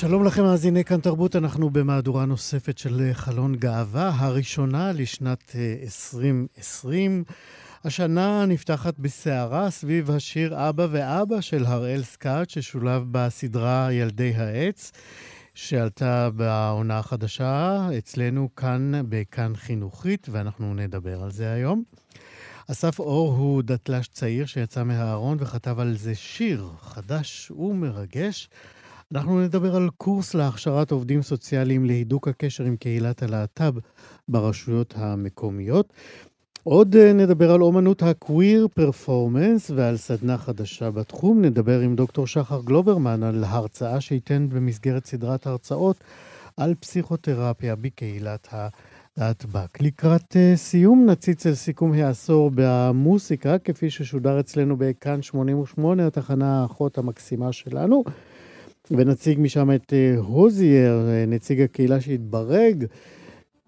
שלום לכם, מאזיני כאן תרבות, אנחנו במהדורה נוספת של חלון גאווה, הראשונה לשנת 2020. אה, השנה נפתחת בסערה סביב השיר אבא ואבא של הראל סקאט, ששולב בסדרה ילדי העץ, שעלתה בעונה החדשה אצלנו כאן בכאן חינוכית, ואנחנו נדבר על זה היום. אסף אור הוא דתל"ש צעיר שיצא מהארון וכתב על זה שיר חדש ומרגש. אנחנו נדבר על קורס להכשרת עובדים סוציאליים להידוק הקשר עם קהילת הלהט"ב ברשויות המקומיות. עוד אה, נדבר על אומנות הקוויר פרפורמנס ועל סדנה חדשה בתחום. נדבר עם דוקטור שחר גלוברמן על הרצאה שייתן במסגרת סדרת הרצאות על פסיכותרפיה בקהילת הלהטב"ק. לקראת uh, סיום נציץ אל סיכום העשור במוסיקה, כפי ששודר אצלנו בכאן 88, התחנה האחות המקסימה שלנו. ונציג משם את אה, הוזייר, אה, נציג הקהילה שהתברג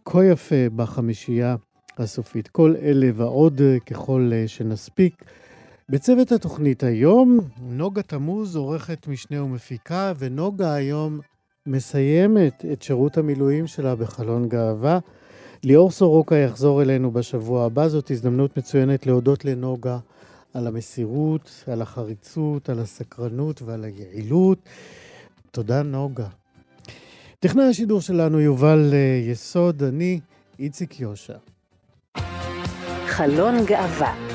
כה יפה בחמישייה הסופית. כל אלה ועוד אה, ככל שנספיק. בצוות התוכנית היום, נוגה תמוז, עורכת משנה ומפיקה, ונוגה היום מסיימת את שירות המילואים שלה בחלון גאווה. ליאור סורוקה יחזור אלינו בשבוע הבא, זאת הזדמנות מצוינת להודות לנוגה על המסירות, על החריצות, על הסקרנות ועל היעילות. תודה, נוגה. טכנאי השידור שלנו יובל אה, יסוד, אני איציק יושע. חלון גאווה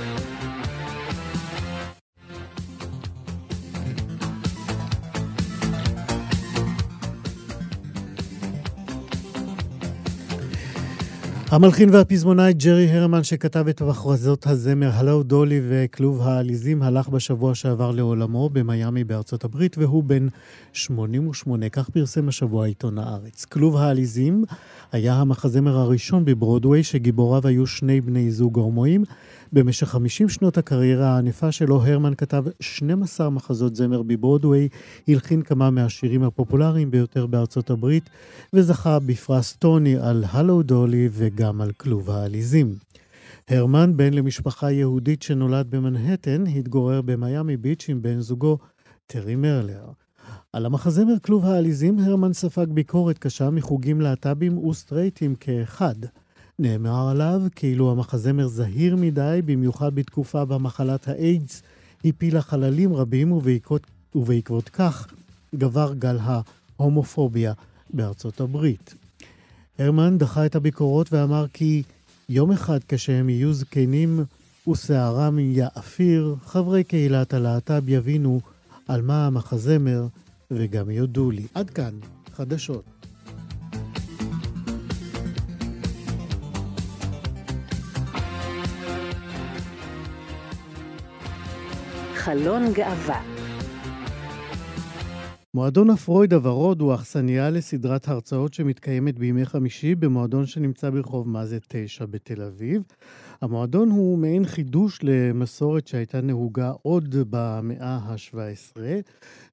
המלחין והפזמונאי ג'רי הרמן, שכתב את הכרזות הזמר "הלו דולי" וכלוב העליזים, הלך בשבוע שעבר לעולמו במיאמי בארצות הברית, והוא בן 88. כך פרסם השבוע עיתון הארץ. כלוב העליזים היה המחזמר הראשון בברודוויי, שגיבוריו היו שני בני זוג הומואים. במשך 50 שנות הקריירה הענפה שלו, הרמן כתב 12 מחזות זמר בברודוויי, הלחין כמה מהשירים הפופולריים ביותר בארצות הברית, וזכה בפרס טוני על הלו דולי וגם על כלוב העליזים. הרמן, בן למשפחה יהודית שנולד במנהטן, התגורר במיאמי ביץ' עם בן זוגו, טרי מרלר. על המחזמר כלוב העליזים, הרמן ספג ביקורת קשה מחוגים להט"בים וסטרייטים כאחד. נאמר עליו כאילו המחזמר זהיר מדי, במיוחד בתקופה בה מחלת האיידס הפילה חללים רבים, ובעקבות, ובעקבות כך גבר גל ההומופוביה בארצות הברית. הרמן דחה את הביקורות ואמר כי יום אחד כשהם יהיו זקנים ושערם יאפיר, חברי קהילת הלהט"ב יבינו על מה המחזמר וגם יודו לי. עד כאן, חדשות. חלון גאווה מועדון הפרויד הוורוד הוא אכסניה לסדרת הרצאות שמתקיימת בימי חמישי במועדון שנמצא ברחוב מאזה 9 בתל אביב. המועדון הוא מעין חידוש למסורת שהייתה נהוגה עוד במאה ה-17,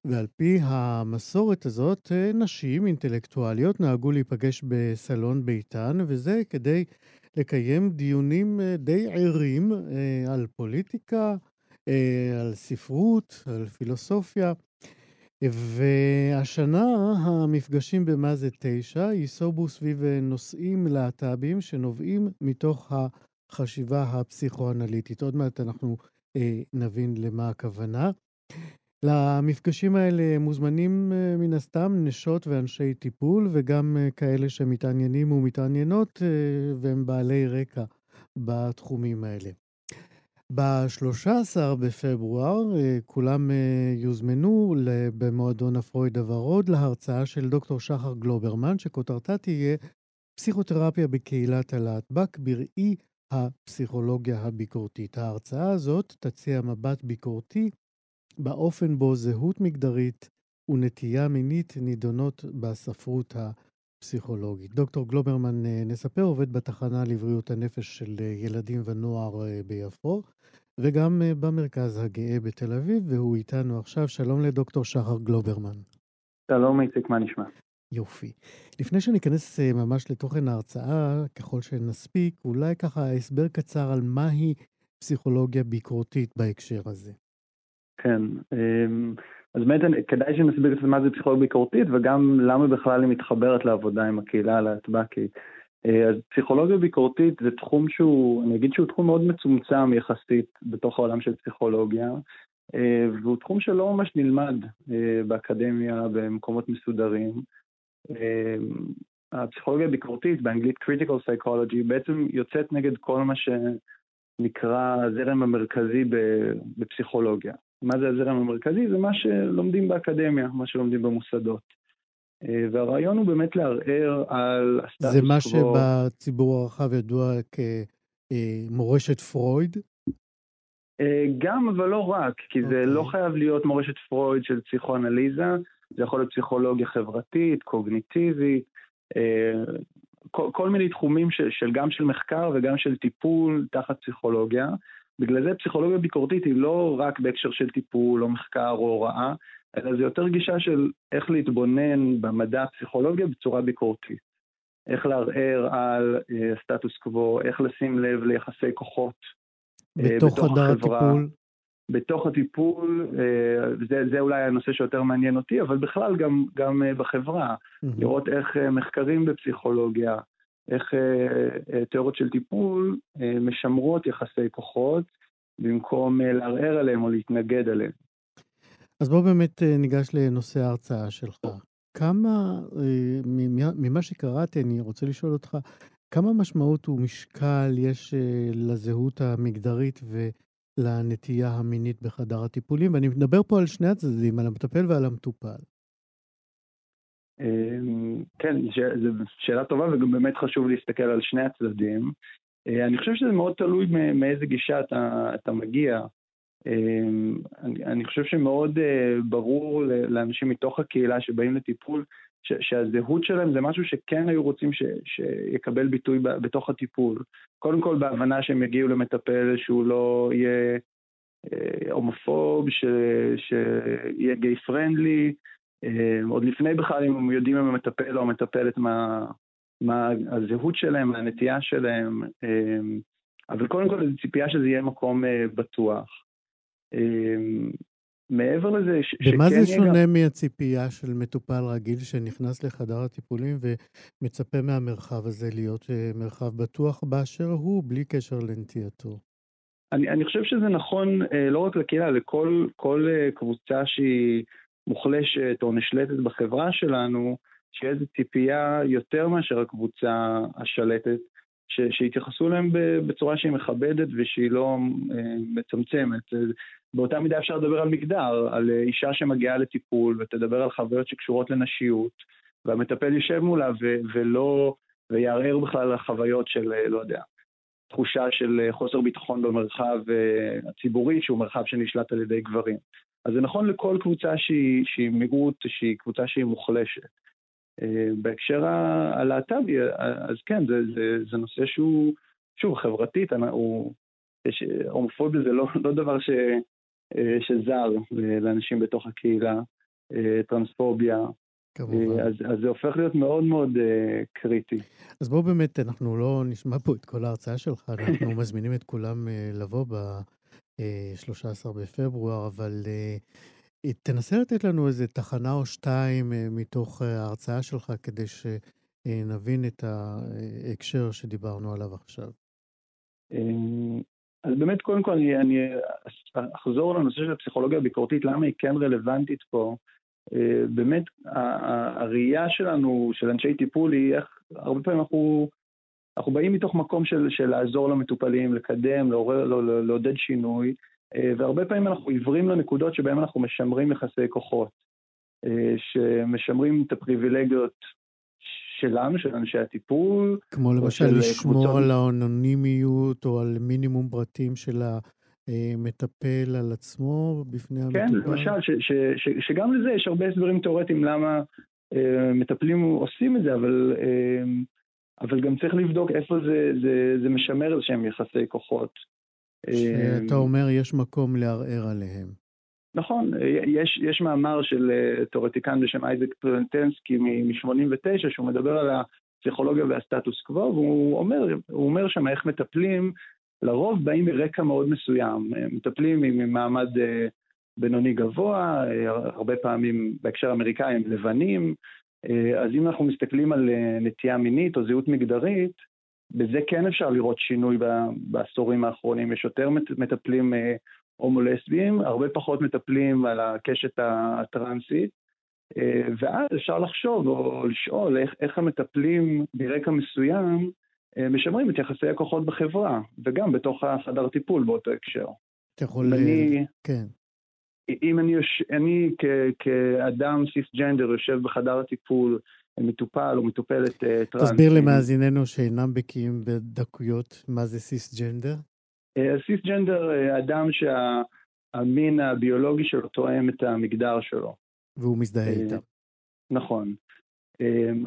ועל פי המסורת הזאת, נשים אינטלקטואליות נהגו להיפגש בסלון ביתן, וזה כדי לקיים דיונים די ערים אה, על פוליטיקה, אה, על ספרות, על פילוסופיה. והשנה המפגשים במה זה תשע ייסובו סביב אה, נושאים להט"בים שנובעים מתוך החשיבה הפסיכואנליטית. עוד מעט אנחנו אה, נבין למה הכוונה. למפגשים האלה מוזמנים אה, מן הסתם נשות ואנשי טיפול וגם אה, כאלה שמתעניינים ומתעניינות אה, והם בעלי רקע בתחומים האלה. ב-13 בפברואר כולם יוזמנו במועדון הפרויד הוורוד להרצאה של דוקטור שחר גלוברמן, שכותרתה תהיה פסיכותרפיה בקהילת הלהטב"ק בראי הפסיכולוגיה הביקורתית. ההרצאה הזאת תציע מבט ביקורתי באופן בו זהות מגדרית ונטייה מינית נידונות בספרות הפסיכולוגית. דוקטור גלוברמן, אה, נספר, עובד בתחנה לבריאות הנפש של אה, ילדים ונוער אה, ביפו, וגם במרכז הגאה בתל אביב, והוא איתנו עכשיו. שלום לדוקטור שחר גלוברמן. שלום איציק, מה נשמע? יופי. לפני שניכנס ממש לתוכן ההרצאה, ככל שנספיק, אולי ככה הסבר קצר על מהי פסיכולוגיה ביקורתית בהקשר הזה. כן, אמ, אז באמת כדאי שנסביר קצת מה זה פסיכולוגיה ביקורתית וגם למה בכלל היא מתחברת לעבודה עם הקהילה הלהטב"קית. אה, אז פסיכולוגיה ביקורתית זה תחום שהוא, אני אגיד שהוא תחום מאוד מצומצם יחסית בתוך העולם של פסיכולוגיה, אה, והוא תחום שלא ממש נלמד אה, באקדמיה במקומות מסודרים. הפסיכולוגיה הביקורתית, באנגלית critical psychology, בעצם יוצאת נגד כל מה שנקרא הזרם המרכזי בפסיכולוגיה. מה זה הזרם המרכזי? זה מה שלומדים באקדמיה, מה שלומדים במוסדות. אה, והרעיון הוא באמת לערער על הסטטוס קוו. זה מה שבציבור הרחב ידוע כמורשת פרויד? אה, גם, אבל לא רק, כי okay. זה לא אוקיי. חייב להיות מורשת פרויד של פסיכואנליזה, זה יכול להיות פסיכולוגיה חברתית, קוגניטיבית, אה, כל, כל מיני תחומים של, של גם של מחקר וגם של טיפול תחת פסיכולוגיה. בגלל זה פסיכולוגיה ביקורתית היא לא רק בהקשר של טיפול או מחקר או הוראה, אלא זה יותר גישה של איך להתבונן במדע הפסיכולוגיה בצורה ביקורתית. איך לערער על uh, סטטוס קוו, איך לשים לב ליחסי כוחות uh, בתוך, בתוך חדר החברה. הטיפול. בתוך הטיפול, uh, זה, זה אולי הנושא שיותר מעניין אותי, אבל בכלל גם, גם uh, בחברה, mm-hmm. לראות איך מחקרים בפסיכולוגיה, איך אה, אה, תיאוריות של טיפול אה, משמרות יחסי כוחות במקום אה, לערער עליהם או להתנגד עליהם. אז בואו באמת אה, ניגש לנושא ההרצאה שלך. כמה, אה, ממה שקראתי, אני רוצה לשאול אותך, כמה משמעות ומשקל יש אה, לזהות המגדרית ולנטייה המינית בחדר הטיפולים? ואני מדבר פה על שני הצדדים, על המטפל ועל המטופל. אמ, כן, זו שאלה טובה וגם באמת חשוב להסתכל על שני הצדדים. אה, אני חושב שזה מאוד תלוי מאיזה גישה אתה, אתה מגיע. אמ, אני, אני חושב שמאוד אה, ברור לאנשים מתוך הקהילה שבאים לטיפול, ש, שהזהות שלהם זה משהו שכן היו רוצים ש, שיקבל ביטוי בתוך הטיפול. קודם כל בהבנה שהם יגיעו למטפל שהוא לא יהיה אה, הומופוב, שיהיה גיי פרנדלי, עוד לפני בכלל אם הם יודעים אם המטפל או המטפלת מה, מה הזהות שלהם, מה הנטייה שלהם, אה, אבל קודם כל זו ציפייה שזה יהיה מקום אה, בטוח. מעבר לזה, ש- ומה זה שונה גם... מהציפייה של מטופל רגיל שנכנס לחדר הטיפולים ומצפה מהמרחב הזה להיות מרחב בטוח באשר הוא, בלי קשר לנטייתו? אני, אני חושב שזה נכון לא רק לקהילה, לכל קבוצה שהיא מוחלשת או נשלטת בחברה שלנו, שיהיה איזו ציפייה יותר מאשר הקבוצה השלטת, ש, שיתייחסו אליהם בצורה שהיא מכבדת ושהיא לא אה, מצמצמת. באותה מידה אפשר לדבר על מגדר, על אישה שמגיעה לטיפול ותדבר על חוויות שקשורות לנשיות, והמטפל יושב מולה ו, ולא, ויערער בכלל על החוויות של, אה, לא יודע, תחושה של חוסר ביטחון במרחב אה, הציבורי, שהוא מרחב שנשלט על ידי גברים. אז זה נכון לכל קבוצה שהיא, שהיא מיעוט, שהיא קבוצה שהיא מוחלשת. אה, בהקשר הלהט"בי, אז כן, זה, זה, זה נושא שהוא, שוב, חברתית, הוא, יש, הומופוביה זה לא, לא דבר ש, אה, שזר לאנשים בתוך הקהילה, אה, טרנספוביה, כמובן. אז, אז זה הופך להיות מאוד מאוד uh, קריטי. אז בואו באמת, אנחנו לא נשמע פה את כל ההרצאה שלך, אנחנו מזמינים את כולם uh, לבוא ב... 13 אה, בפברואר, אבל אה, אה, תנסה לתת לנו איזה תחנה או שתיים מתוך ההרצאה שלך, כדי שנבין את ההקשר שדיברנו עליו עכשיו. אז באמת, קודם כל, אני, אני אחזור לנושא של הפסיכולוגיה הביקורתית, למה היא כן רלוונטית פה. באמת, הראייה שלנו, של אנשי טיפול, היא איך הרבה פעמים אנחנו אנחנו באים מתוך מקום של, של לעזור למטופלים, לקדם, לעורר, לא, לא, לעודד שינוי, אה, והרבה פעמים אנחנו עיוורים לנקודות שבהן אנחנו משמרים יחסי כוחות, אה, שמשמרים את הפריבילגיות שלנו, של אנשי הטיפול. כמו למשל לשמור קבוצות... על האנונימיות או על מינימום פרטים של המטפל על עצמו בפני כן, המטופל? כן, למשל, ש, ש, ש, שגם לזה יש הרבה הסברים תיאורטיים למה אה, מטפלים עושים את זה, אבל, אה, אבל גם צריך לבדוק איפה זה, זה, זה משמר איזה שהם יחסי כוחות. שאתה אומר יש מקום לערער עליהם. נכון, יש, יש מאמר של אה, תיאורטיקן בשם אייזק פרנטנסקי מ-89, שהוא מדבר על הפסיכולוגיה והסטטוס קוו, והוא אומר, אומר שם איך מטפלים, לרוב באים מרקע מאוד מסוים, מטפלים עם מעמד אה, בינוני גבוה, אה, הרבה פעמים בהקשר האמריקאי הם לבנים, אז אם אנחנו מסתכלים על נטייה מינית או זהות מגדרית, בזה כן אפשר לראות שינוי בעשורים האחרונים, יש יותר מטפלים הומו-לסביים, הרבה פחות מטפלים על הקשת הטרנסית, אה, ואז אפשר לחשוב או לשאול איך, איך המטפלים ברקע מסוים אה, משמרים את יחסי הכוחות בחברה, וגם בתוך החדר טיפול באותו הקשר. אתה יכול... אני, כן. אם אני, יוש... אני כ... כאדם סיסג'נדר יושב בחדר הטיפול, מטופל או מטופלת. אה, תסביר למאזיננו שאינם בקיאים בדקויות מה זה סיסג'נדר. אה, סיסג'נדר, אה, אדם שהמין הביולוגי שלו תואם את המגדר שלו. והוא מזדהה אה, איתם. נכון.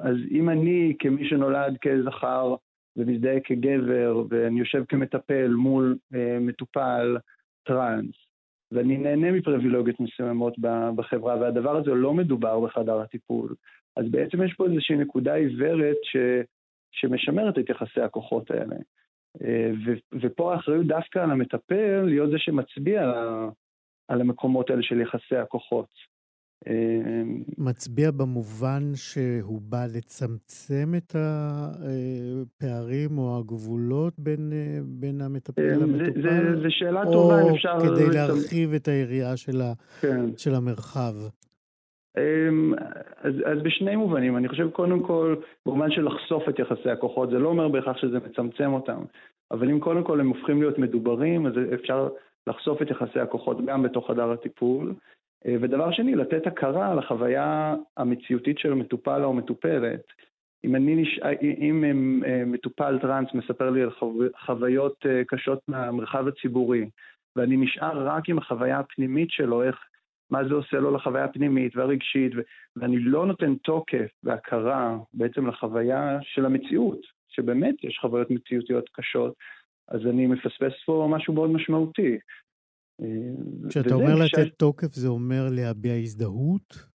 אז אם אני, כמי שנולד כזכר ומזדהה כגבר, ואני יושב כמטפל מול מטופל טראנס, ואני נהנה מפריבילוגיות מסוימות בחברה, והדבר הזה לא מדובר בחדר הטיפול, אז בעצם יש פה איזושהי נקודה עיוורת ש, שמשמרת את יחסי הכוחות האלה. אה, ופה האחריות דווקא על המטפל להיות זה שמצביע על המקומות האלה של יחסי הכוחות. אה, מצביע במובן שהוא בא לצמצם את הפערים או הגבולות בין, בין המטפל אה, למטופל? זו שאלה טובה, אם אפשר... או כדי להרחיב את היריעה של, ה, כן. של המרחב. אמ, אז, אז בשני מובנים, אני חושב קודם כל, במובן של לחשוף את יחסי הכוחות, זה לא אומר בהכרח שזה מצמצם אותם, אבל אם קודם כל הם הופכים להיות מדוברים, אז אפשר לחשוף את יחסי הכוחות גם בתוך חדר הטיפול. אה, ודבר שני, לתת הכרה לחוויה המציאותית של המטופל או המטופלת. אם, אני נש... אם אה, מטופל טראנס מספר לי על חו... חוויות אה, קשות מהמרחב הציבורי, ואני נשאר רק עם החוויה הפנימית שלו, איך מה זה עושה לו לחוויה הפנימית והרגשית, ו- ואני לא נותן תוקף והכרה בעצם לחוויה של המציאות, שבאמת יש חוויות מציאותיות קשות, אז אני מפספס פה משהו מאוד משמעותי. כשאתה אומר ש... לתת תוקף, זה אומר להביע הזדהות?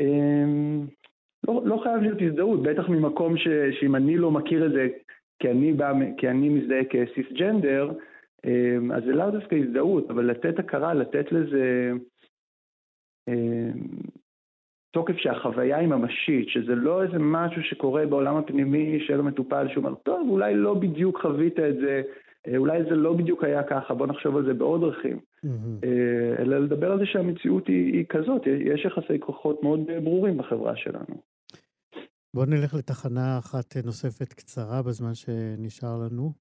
אמ, לא, לא חייב להיות הזדהות, בטח ממקום ש, שאם אני לא מכיר את זה כי אני, בא, כי אני מזדהה כסיסג'נדר, אמ, אז זה לאו דווקא הזדהות, אבל לתת הכרה, לתת לזה אמ, תוקף שהחוויה היא ממשית, שזה לא איזה משהו שקורה בעולם הפנימי של המטופל, שהוא אומר, טוב, אולי לא בדיוק חווית את זה, אה, אולי זה לא בדיוק היה ככה, בוא נחשוב על זה בעוד דרכים. Mm-hmm. אלא לדבר על זה שהמציאות היא, היא כזאת, יש יחסי כוחות מאוד ברורים בחברה שלנו. בואו נלך לתחנה אחת נוספת קצרה בזמן שנשאר לנו.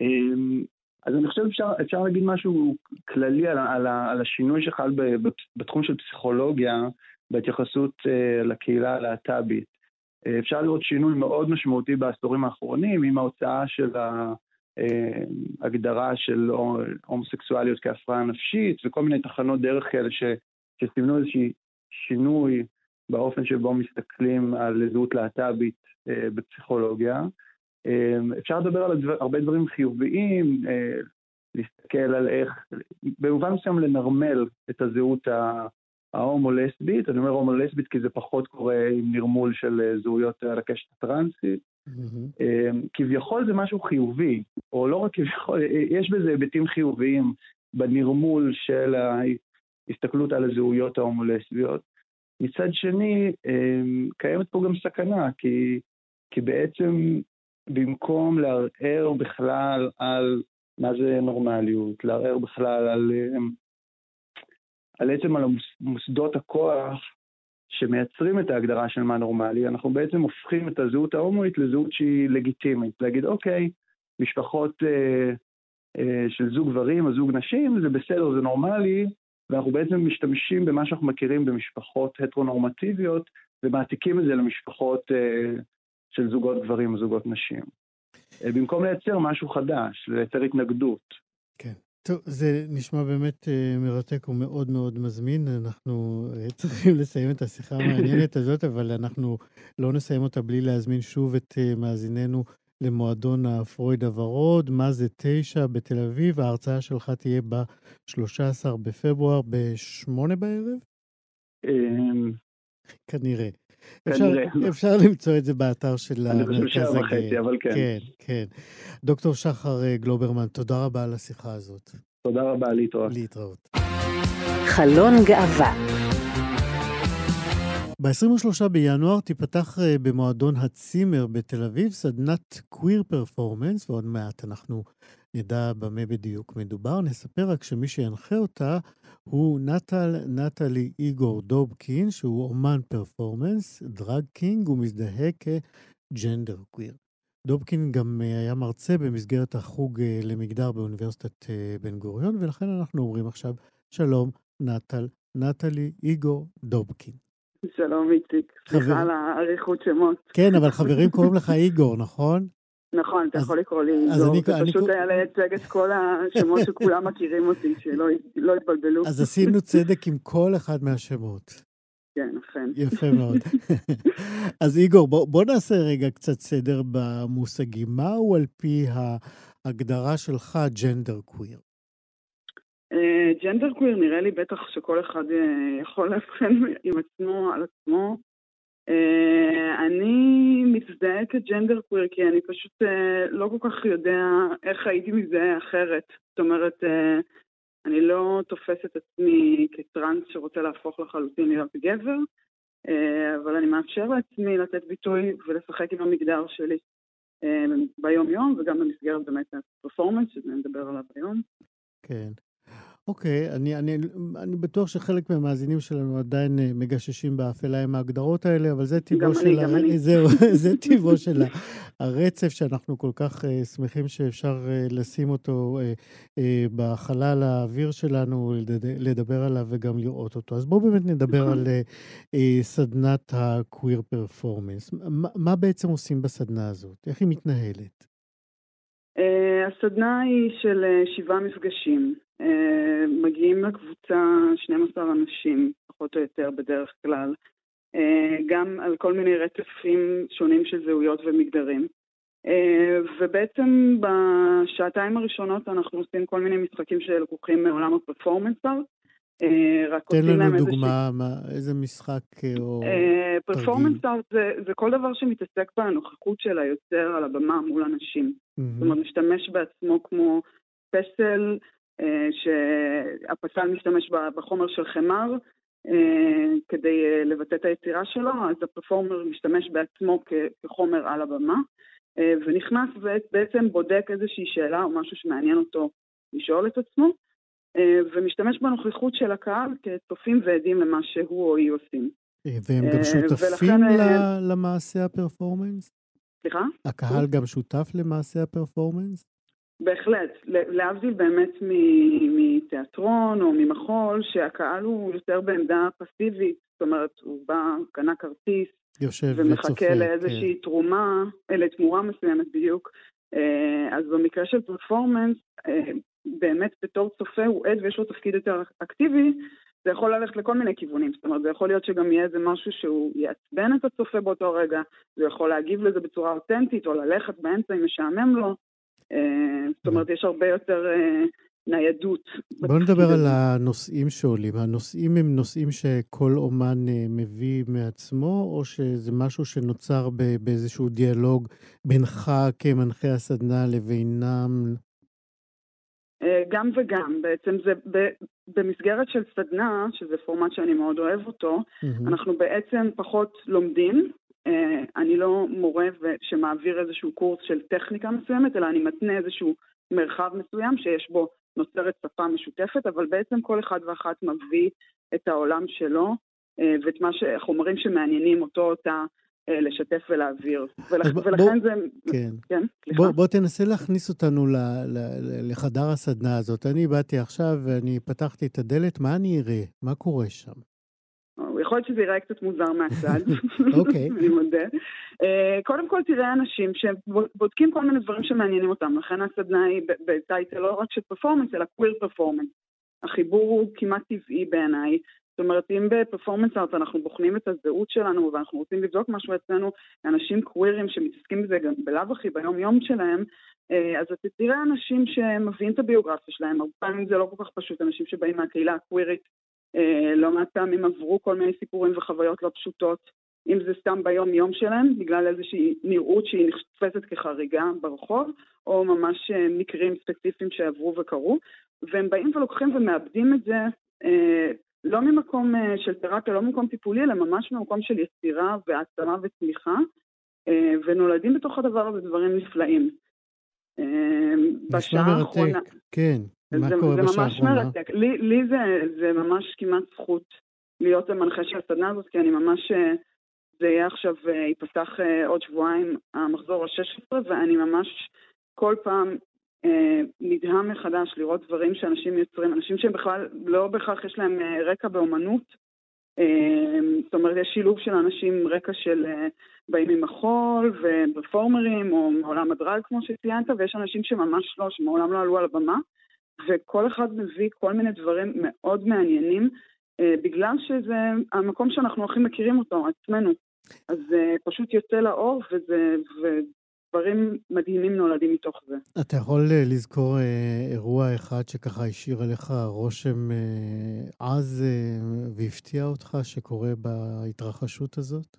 אמ, אז אני חושב שאפשר להגיד משהו כללי על, על, על השינוי שחל בתחום של פסיכולוגיה בהתייחסות לקהילה הלהט"בית. Uh, אפשר לראות שינוי מאוד משמעותי בעשורים האחרונים עם ההוצאה של ההגדרה אה, של הומוסקסואליות כהפרעה נפשית וכל מיני תחנות דרך כאלה ש, שסימנו איזשהו שינוי באופן שבו מסתכלים על זהות להט"בית uh, בפסיכולוגיה. אפשר לדבר על הדבר, הרבה דברים חיוביים, אה, להסתכל על איך, במובן מסוים לנרמל את הזהות ההומו-לסבית, אני אומר הומו-לסבית כי זה פחות קורה עם נרמול של אה, זהויות על הקשת הטרנסית. Mm-hmm. כביכול זה משהו חיובי, או לא רק כביכול, אה, יש בזה היבטים חיוביים בנרמול של ההסתכלות על הזהויות ההומו-לסביות. מצד שני, קיימת פה גם סכנה, כי, כי בעצם במקום לערער בכלל על מה זה נורמליות, לערער בכלל על, אמ, על עצם על מוסדות הכוח שמייצרים את ההגדרה של מה נורמלי, אנחנו בעצם הופכים את הזהות ההומואית לזהות שהיא לגיטימית. להגיד, אוקיי, משפחות אה, אה, של זוג גברים או זוג נשים, זה בסדר, זה נורמלי, ואנחנו בעצם משתמשים במה שאנחנו מכירים במשפחות הטרונורמטיביות, ומעתיקים את זה למשפחות אה, של זוגות גברים וזוגות נשים. אה, במקום לייצר משהו חדש, לייצר התנגדות. כן. טוב, זה נשמע באמת uh, מרתק ומאוד מאוד מזמין. אנחנו uh, צריכים לסיים את השיחה המעניינת הזאת, אבל אנחנו לא נסיים אותה בלי להזמין שוב את uh, מאזיננו למועדון הפרויד הוורוד, מה זה תשע בתל אביב. ההרצאה שלך תהיה ב-13 בפברואר ב-8 בערב? אמ, כנראה. אפשר. אפשר למצוא את זה באתר של אני חושב המרכז שעה וחצי, הגאה. אבל כן. כן, כן. דוקטור שחר אה, גלוברמן, תודה רבה על השיחה הזאת. תודה רבה, להתראות. להתראות. חלון גאווה, ב-23 בינואר תיפתח אה, במועדון הצימר בתל אביב סדנת קוויר פרפורמנס, ועוד מעט אנחנו נדע במה בדיוק מדובר. נספר רק שמי שינחה אותה הוא נטל נטלי איגור דובקין, שהוא אומן פרפורמנס, drag king ומזדהה כ gender queer. דובקין גם אה, היה מרצה במסגרת החוג אה, למגדר באוניברסיטת אה, בן גוריון, ולכן אנחנו אומרים עכשיו, שלום, נטל, נטלי איגור דובקין. שלום איציק, סליחה על האריכות שמות. כן, אבל חברים קוראים לך איגור, נכון? נכון, אתה אז- יכול לקרוא לי איגור, אני- זה אני פשוט קור- היה לייצג את כל השמות שכולם מכירים אותי, שלא לא יתבלבלו. אז עשינו צדק עם כל אחד מהשמות. כן, אכן. יפה מאוד. אז איגור, בוא, בוא נעשה רגע קצת סדר במושגים. מהו על פי ההגדרה שלך ג'נדר קוויר? ג'נדר קוויר נראה לי בטח שכל אחד אה, יכול לאבחן עם עצמו, על עצמו. אה, אני מזדהה כג'נדר קוויר כי אני פשוט אה, לא כל כך יודע איך הייתי מזדהה אחרת. זאת אומרת, אה, אני לא תופס את עצמי כטראנס שרוצה להפוך לחלוטין להיות גבר, אבל אני מאפשר לעצמי לתת ביטוי ולשחק עם המגדר שלי ביום-יום וגם במסגרת באמת הפרפורמנס, שזה נדבר עליו היום. כן. אוקיי, אני, אני, אני בטוח שחלק מהמאזינים שלנו עדיין אה, מגששים באפלה עם ההגדרות האלה, אבל זה טבעו של... אני. זהו, זה טבעו של ה- הרצף שאנחנו כל כך uh, שמחים שאפשר uh, לשים אותו uh, uh, בחלל האוויר שלנו, לדד- לדבר עליו וגם לראות אותו. אז בואו באמת נדבר נכון. על uh, uh, סדנת ה-queer performance. מה, מה בעצם עושים בסדנה הזאת? איך היא מתנהלת? Uh, הסדנה היא של uh, שבעה מפגשים. Uh, מגיעים לקבוצה 12 אנשים, פחות או יותר בדרך כלל, uh, גם על כל מיני רצפים שונים של זהויות ומגדרים. Uh, ובעצם בשעתיים הראשונות אנחנו עושים כל מיני משחקים שלקוחים מעולם הפרפורמנס ארט. רק תן לנו דוגמה, מה, איזה משחק אה, או... פרפורמנס. ארט זה, זה כל דבר שמתעסק בנוכחות של היוצר על הבמה מול אנשים. מהמם. זאת אומרת, משתמש בעצמו כמו פסל, אה, שהפסל משתמש בחומר של חמר אה, כדי אה, לבטא את היצירה שלו, אז הפרפורמר משתמש בעצמו כחומר על הבמה, אה, ונכנס ובעצם בודק איזושהי שאלה או משהו שמעניין אותו לשאול את עצמו, אה, ומשתמש בנוכחות של הקהל כצופים ועדים למה שהוא או היא עושים. אה, והם גם אה, שותפים ולכן, אה, למעשה הפרפורמנס? סליחה? הקהל גם שותף למעשה הפרפורמנס? בהחלט, להבדיל באמת מתיאטרון או ממחול, שהקהל הוא יותר בעמדה פסיבית, זאת אומרת, הוא בא, קנה כרטיס יושב וצופה. ומחכה לאיזושהי תרומה, אה, לתמורה מסוימת בדיוק. אה, אז במקרה של פרפורמנס, אה, באמת בתור צופה הוא עד ויש לו תפקיד יותר אקטיבי, זה יכול ללכת לכל מיני כיוונים, זאת אומרת, זה יכול להיות שגם יהיה איזה משהו שהוא יעצבן את הצופה באותו רגע, זה יכול להגיב לזה בצורה אותנטית, או ללכת באמצע אם משעמם לו. אה, זאת אומרת, יש הרבה יותר אה, ניידות. בואו נדבר על. הנושאים שעולים. הנושאים הם נושאים שכל אומן אה, מביא מעצמו, או שזה משהו שנוצר באיזשהו דיאלוג בינך כמנחה הסדנה לבינם? גם וגם, בעצם זה ב- במסגרת של סדנה, שזה פורמט שאני מאוד אוהב אותו, מהמם. אנחנו בעצם פחות לומדים. אה, אני לא מורה שמעביר איזשהו קורס של טכניקה מסוימת, אלא אני מתנה איזשהו מרחב מסוים שיש בו נוצרת שפה משותפת, אבל בעצם כל אחד ואחת מביא את העולם שלו אה, ואת מה החומרים שמעניינים אותו, אותה אה, לשתף ולהעביר. אז בוא- ולכן זה... כן. כן, סליחה. בוא, בוא תנסה להכניס אותנו ל, ל, לחדר הסדנה הזאת. אני באתי עכשיו ואני פתחתי את הדלת, מה אני אראה? מה קורה שם? יכול להיות שזה ייראה קצת מוזר מהצד, אוקיי. אני מודה. אה, קודם כל תראה אנשים שבודקים כל מיני דברים שמעניינים אותם, לכן הסדנה היא בטייטל לא רק של פרפורמנס, אלא קוויר פרפורמנס. החיבור הוא כמעט טבעי בעיניי. זאת אומרת, אם בפרפורמנס ארט אנחנו בוחנים את הזהות שלנו ואנחנו רוצים לבדוק משהו אצלנו, אנשים קווירים שמתעסקים בזה גם בלאו הכי ביום יום שלהם, אה, אז אתה תראה אנשים שמביאים את הביוגרפיה שלהם, הרבה פעמים זה לא כל כך פשוט, אנשים שבאים מהקהילה הקווירית לא מעט פעמים עברו כל מיני סיפורים וחוויות לא פשוטות, אם זה סתם ביום יום שלהם, בגלל איזושהי נראות שהיא נתפסת כחריגה ברחוב, או ממש אה, מקרים ספציפיים שעברו וקרו, והם באים ולוקחים ומאבדים את זה אה, לא ממקום אה, של תרפיה, לא ממקום טיפולי, אלא ממש ממקום של יצירה והעצמה וצמיחה, אה, ונולדים בתוך הדבר הזה דברים נפלאים. אה, נשמע. מרתק. כן, מה זה, קורה זה בשעה ממש האחרונה? מרתק. לי, לי זה, זה ממש כמעט זכות להיות המנחה של הסדנה הזאת, כי אני ממש... אה, זה יהיה עכשיו, אה, ייפתח אה, עוד שבועיים המחזור ה-16, ואני ממש כל פעם אה, נדהם מחדש לראות דברים שאנשים יוצרים, אנשים שהם בכלל, לא בהכרח יש להם רקע באומנות. אה, זאת אומרת, יש שילוב של אנשים עם רקע של אה, באים ממחול ופרפורמרים, או מעולם הדרג, כמו שציינת, ויש אנשים שממש לא, שמעולם לא עלו על הבמה. וכל אחד מביא כל מיני דברים מאוד מעניינים, אה, בגלל שזה המקום שאנחנו הכי מכירים אותו, עצמנו. אז זה פשוט יוצא לאור, וזה, ודברים מדהימים נולדים מתוך זה. אתה יכול אה, לזכור אה, אירוע אחד שככה השאיר עליך רושם אה, עז אה, והפתיע אותך שקורה בהתרחשות הזאת?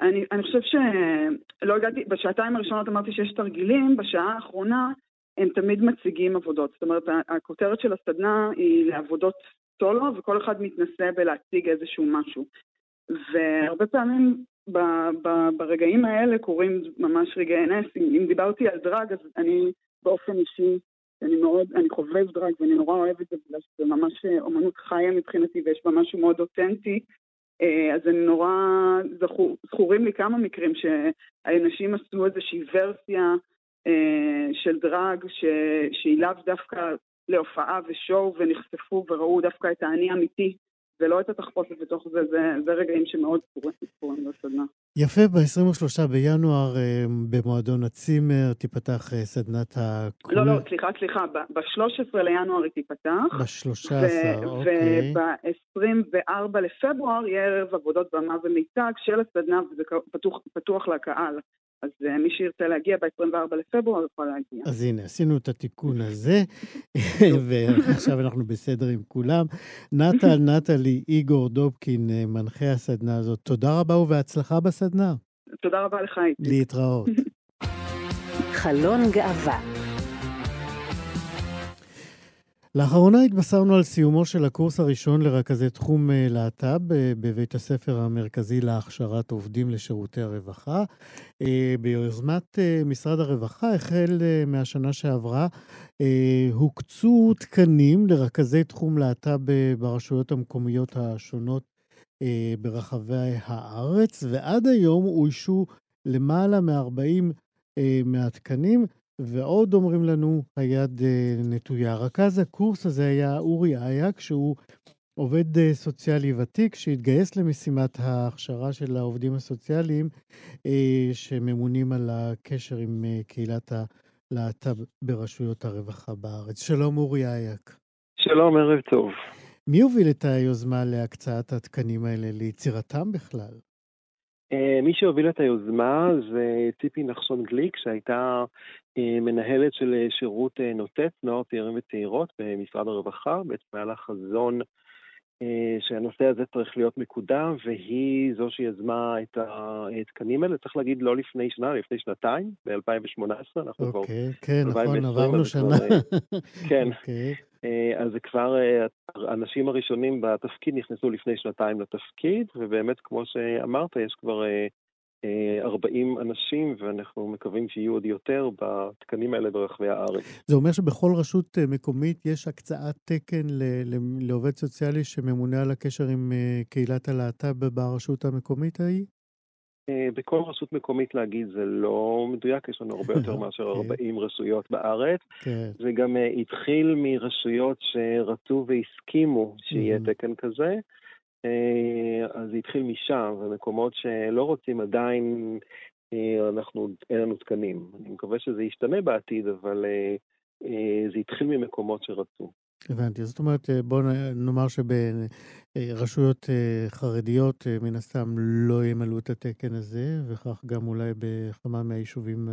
אני, אני חושב שלא הגעתי, בשעתיים הראשונות אמרתי שיש תרגילים, בשעה האחרונה הם תמיד מציגים עבודות. זאת אומרת, הכותרת של הסדנה היא לעבודות סולו, וכל אחד מתנסה בלהציג איזשהו משהו. והרבה פעמים ב, ב, ברגעים האלה קורים ממש רגעי נס. אם, אם דיברתי על דרג, אז אני באופן אישי, אני מאוד, אני חובב דרג ואני נורא אוהב את זה, בגלל שזה ממש אומנות חיה מבחינתי ויש בה משהו מאוד אותנטי. אה, אז הם נורא זכור, זכורים לי כמה מקרים שהאנשים עשו איזושהי ורסיה אה, של דרג ש, שהיא לאו דווקא להופעה ושואו ונחשפו וראו דווקא את האני האמיתי ולא את התחפושת בתוך זה, זה, זה רגעים שמאוד זכורים בסדנה. יפה, ב-23 בינואר אה, במועדון הצימר תיפתח אה, סדנת הקוויר. לא, לא, סליחה, סליחה, ב-13 לינואר היא תיפתח. ב-13, אוקיי. וב-24 לפברואר יהיה ערב עבודות במה ומיצג של הסדנה, וזה פתוח, פתוח לקהל. אז uh, מי שירצה להגיע ב-24 לפברואר יכול להגיע. אז הנה, עשינו את התיקון הזה, ועכשיו אנחנו בסדר עם כולם. נטל, נטלי, איגור דובקין, אה, מנחה הסדנה הזאת, תודה רבה ובהצלחה בסדנה. תודה רבה לך, איציק. להתראות. חלון גאווה לאחרונה התבשרנו על סיומו של הקורס הראשון לרכזי תחום אה, להט"ב אה, בבית הספר המרכזי להכשרת עובדים לשירותי הרווחה. אה, ביוזמת משרד הרווחה, החל מהשנה שעברה, הוקצו תקנים לרכזי תחום להט"ב ברשויות המקומיות השונות ברחבי הארץ, ועד היום אוישו למעלה מ-40 מהתקנים. ועוד אומרים לנו, היד אה, נטויה. רכז הקורס הזה היה אורי אייק, שהוא עובד אה, סוציאלי ותיק, שהתגייס למשימת ההכשרה של העובדים הסוציאליים, אה, שממונים על הקשר עם קהילת הלהט"ב ברשויות הרווחה בארץ. שלום, אורי אייק. שלום, ערב טוב. מי הוביל את היוזמה להקצאת התקנים האלה, ליצירתם בכלל? מי שהוביל את היוזמה זה ציפי נחשון גליק, שהייתה מנהלת של שירות נוטט, נוער צעירים וצעירות במשרד הרווחה, בעצם היה לה חזון שהנושא הזה צריך להיות מקודם, והיא זו שיזמה את התקנים האלה, צריך להגיד לא לפני שנה, לפני שנתיים, ב-2018, אנחנו כבר... אוקיי, כן, נכון, עברנו שנה. כן. אז זה כבר, האנשים הראשונים בתפקיד נכנסו לפני שנתיים לתפקיד, ובאמת, כמו שאמרת, יש כבר 40 אנשים, ואנחנו מקווים שיהיו עוד יותר בתקנים האלה ברחבי הארץ. זה אומר שבכל רשות מקומית יש הקצאת תקן לעובד סוציאלי שממונה על הקשר עם קהילת הלהט"ב ברשות המקומית ההיא? בכל רשות מקומית להגיד זה לא מדויק, יש לנו הרבה יותר מאשר 40 רשויות בארץ. כן. זה גם התחיל מרשויות שרצו והסכימו שיהיה תקן כזה. אז זה התחיל משם, ומקומות שלא רוצים עדיין, אנחנו, אין לנו תקנים. אני מקווה שזה ישתנה בעתיד, אבל זה התחיל ממקומות שרצו. הבנתי. זאת אומרת, בואו נאמר שברשויות חרדיות מן הסתם לא ימלאו את התקן הזה, וכך גם אולי בכמה מהיישובים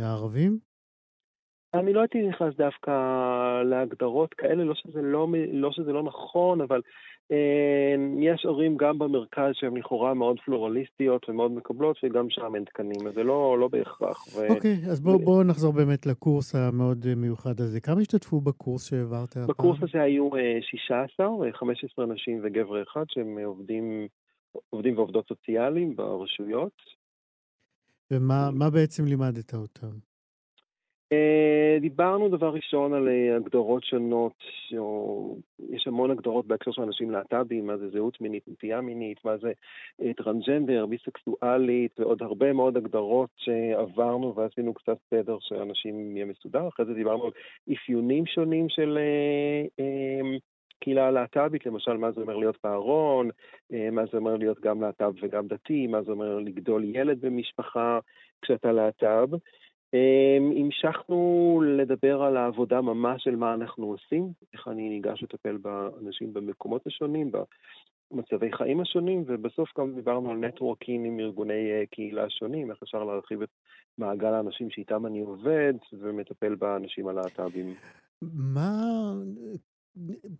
הערבים? אני לא הייתי נכנס דווקא להגדרות כאלה, לא שזה לא, לא, שזה לא נכון, אבל אה, יש ערים גם במרכז שהן לכאורה מאוד פלורליסטיות ומאוד מקבלות, וגם שם אין תקנים, אז זה לא, לא בהכרח. אוקיי, ו... אז בואו בוא נחזור באמת לקורס המאוד מיוחד הזה. כמה השתתפו בקורס שהעברת הפעם? בקורס הזה היו 16, אה, 15 נשים וגבר אחד, שהם עובדים, עובדים ועובדות סוציאליים ברשויות. ומה בעצם לימדת אותם? אה, דיברנו דבר ראשון על אה, הגדרות שונות, יש המון הגדרות בהקשר של אנשים להט"בים, מה זה זהות מינית, נטייה מינית, מה זה אה, טרנסג'נדר, ביסקסואלית, ועוד הרבה מאוד הגדרות שעברנו ועשינו קצת סדר שאנשים יהיה מסודר. אחרי זה דיברנו על אפיונים שונים של קהילה להט"בית, למשל מה זה אומר להיות בארון, מה זה אומר להיות גם להט"ב וגם דתי, מה זה אומר לגדול ילד במשפחה כשאתה להט"ב. אמ, המשכנו לדבר על העבודה ממש של מה אנחנו עושים, איך אני ניגש לטפל באנשים במקומות השונים, במצבי חיים השונים, ובסוף גם דיברנו על נטוורקינג עם ארגוני אה, קהילה שונים, איך אפשר להרחיב את מעגל האנשים שאיתם אני עובד ומטפל באנשים הלהט"בים. מה...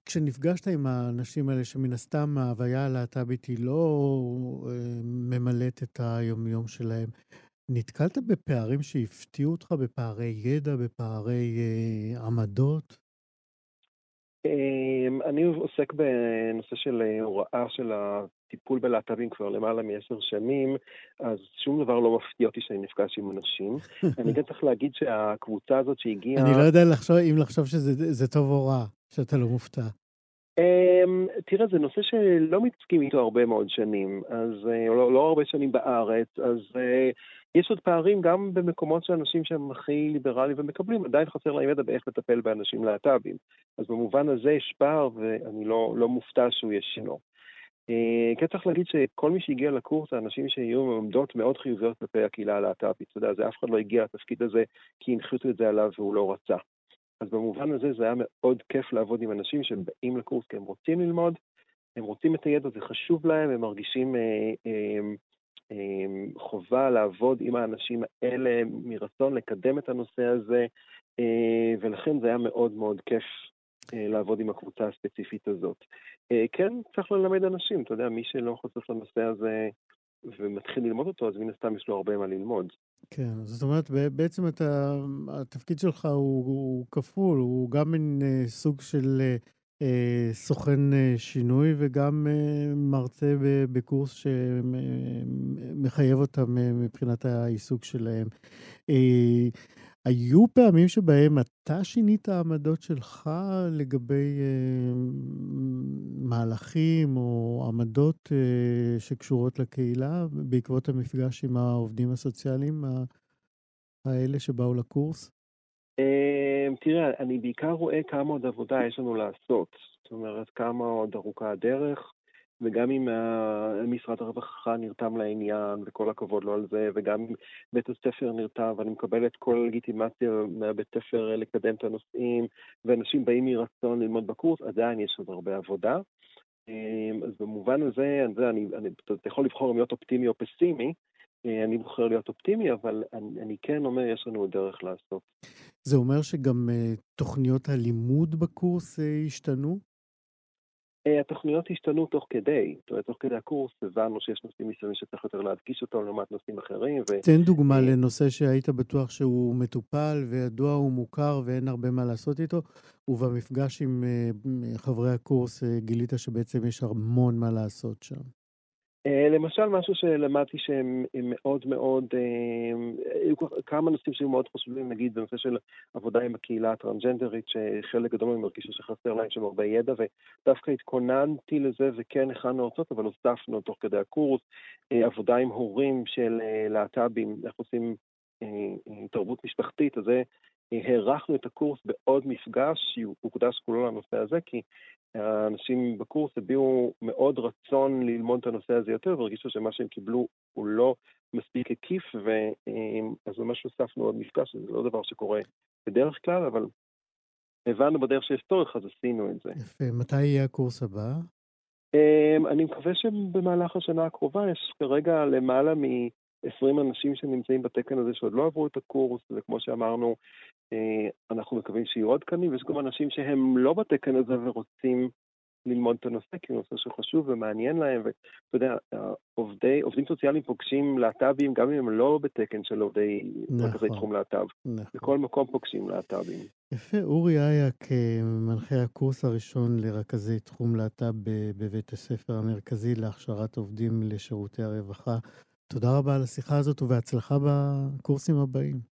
כשנפגשת עם האנשים האלה, שמן הסתם ההוויה הלהט"בית היא לא אה, ממלאת את היומיום שלהם, נתקלת בפערים שהפתיעו אותך, בפערי ידע, בפערי אה, עמדות? אמ, אני עוסק בנושא של אה, הוראה של הטיפול בלהט"בים כבר למעלה מעשר שנים, אז שום דבר לא מפתיע אותי שאני נפגש עם אנשים. אני גם צריך להגיד שהקבוצה הזאת שהגיעה... אני לא יודע לחשוב, אם לחשוב שזה טוב או רע, שאתה לא מופתע. Um, תראה, זה נושא שלא מתעסקים איתו הרבה מאוד שנים, אז uh, לא, לא הרבה שנים בארץ, אז uh, יש עוד פערים גם במקומות שאנשים שהם הכי ליברליים ומקבלים, עדיין חסר להם ידע באיך לטפל באנשים להט"בים. אז במובן הזה יש פער, ואני לא, לא מופתע שהוא ישנו. Uh, כן צריך להגיד שכל מי שהגיע לקורס, האנשים שהיו עמדות מאוד חיוביות כלפי הקהילה הלהט"בית. אתה יודע, זה אף אחד לא הגיע לתפקיד הזה כי הנחיתו את זה עליו והוא לא רצה. אז במובן הזה זה היה מאוד כיף לעבוד עם אנשים שבאים לקורס כי הם רוצים ללמוד, הם רוצים את הידע, זה חשוב להם, הם מרגישים אה, אה, אה, חובה לעבוד עם האנשים האלה מרצון לקדם את הנושא הזה, אה, ולכן זה היה מאוד מאוד כיף אה, לעבוד עם הקבוצה הספציפית הזאת. אה, כן, צריך ללמד אנשים, אתה יודע, מי שלא חושף לנושא הזה ומתחיל ללמוד אותו, אז מן הסתם יש לו הרבה מה ללמוד. כן, זאת אומרת, בעצם אתה, התפקיד שלך הוא, הוא כפול, הוא גם מין אה, סוג של אה, סוכן אה, שינוי וגם אה, מרצה בקורס שמחייב אותם אה, מבחינת העיסוק שלהם. אה, היו פעמים שבהם אתה שינית העמדות שלך לגבי אה, מהלכים או עמדות אה, שקשורות לקהילה בעקבות המפגש עם העובדים הסוציאליים האלה שבאו לקורס? אה, תראה, אני בעיקר רואה כמה עוד עבודה יש לנו לעשות. זאת אומרת, כמה עוד ארוכה הדרך. וגם אם משרד הרווחה נרתם לעניין, וכל הכבוד לו על זה, וגם אם בית הספר נרתם, ואני מקבל את כל הלגיטימציה מהבית ספר לקדם את הנושאים, ואנשים באים מרצון ללמוד בקורס, עדיין יש עוד הרבה עבודה. אמ, אז במובן הזה, אני, אני, אני, אתה יכול לבחור אם להיות אופטימי או פסימי, אה, אני בוחר להיות אופטימי, אבל אני, אני כן אומר, יש לנו דרך לעשות. זה אומר שגם uh, תוכניות הלימוד בקורס השתנו? אה, התוכניות השתנו תוך כדי, זאת אומרת, תוך כדי הקורס הבנו שיש נושאים מסוימים שצריך יותר להדגיש אותם לעומת נושאים אחרים. ו... תן דוגמה אה, לנושא שהיית בטוח שהוא מטופל וידוע, הוא מוכר ואין הרבה מה לעשות איתו, ובמפגש עם אה, חברי הקורס גילית שבעצם יש המון מה לעשות שם. אה, למשל, משהו שלמדתי שהם מאוד מאוד, אה, היו כמה נושאים שהיו מאוד חשובים, נגיד בנושא של עבודה עם הקהילה הטרנג'נדרית, שחלק גדול מהם הרגישו שחסר להם שם הרבה ידע, ודווקא התכוננתי לזה וכן הכנו הרצאות, אבל הוספנו תוך כדי הקורס, אה, עבודה עם הורים של להט"בים, איך עושים תרבות משפחתית, אז זה הארכנו את הקורס בעוד מפגש שהוקדש כולו לנושא הזה, כי האנשים בקורס הביעו מאוד רצון ללמוד את הנושא הזה יותר, והרגישו שמה שהם קיבלו הוא לא מספיק הקיף, ואז ממש הוספנו עוד מפגש, זה לא דבר שקורה בדרך כלל, אבל הבנו בדרך שיש צורך, אז עשינו את זה. יפה. מתי יהיה הקורס הבא? אמ, אני מקווה שבמהלך השנה הקרובה יש כרגע למעלה מ-20 אנשים שנמצאים בתקן הזה שעוד לא עברו את הקורס, וכמו שאמרנו, אה, אנחנו מקווים שיהיו עוד תקנים, ויש גם אנשים שהם לא בתקן הזה ורוצים ללמוד את הנושא, כי הוא נושא שחשוב ומעניין להם, ואתה יודע, עובדי, עובדים סוציאליים פוגשים להט"בים גם אם הם לא בתקן של עובדי נכון, מרכזי תחום להט"ב. נכון. בכל מקום פוגשים להט"בים. יפה, אורי אייק, מנחה הקורס הראשון לרכזי תחום להט"ב בבית הספר המרכזי להכשרת עובדים לשירותי הרווחה. תודה רבה על השיחה הזאת ובהצלחה בקורסים הבאים.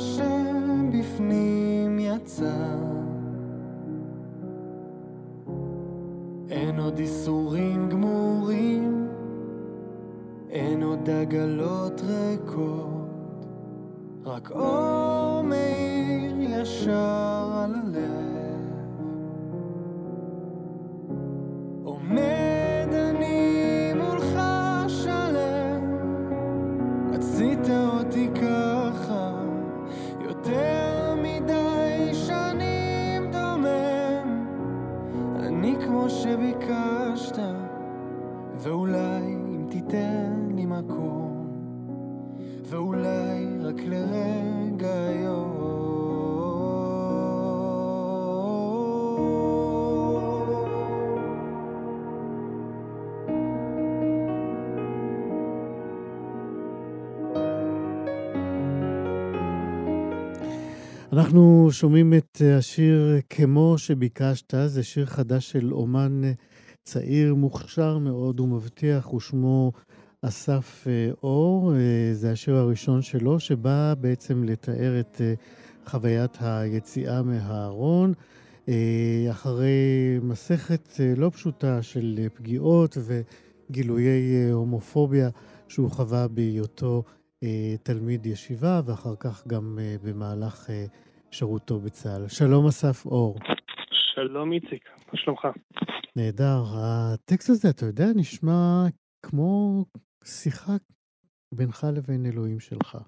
שבפנים יצא. אין עוד איסורים גמורים, אין עוד עגלות ריקות, רק אור מאיר ישר על הלב. אנחנו שומעים את השיר כמו שביקשת, זה שיר חדש של אומן צעיר, מוכשר מאוד ומבטיח, ושמו אסף אה, אור. אה, זה השיר הראשון שלו, שבא בעצם לתאר את אה, חוויית היציאה מהארון. אחרי מסכת לא פשוטה של פגיעות וגילויי הומופוביה שהוא חווה בהיותו תלמיד ישיבה, ואחר כך גם במהלך שירותו בצה"ל. שלום אסף אור. שלום איציק, מה שלומך? נהדר. הטקסט הזה, אתה יודע, נשמע כמו שיחה בינך לבין אלוהים שלך.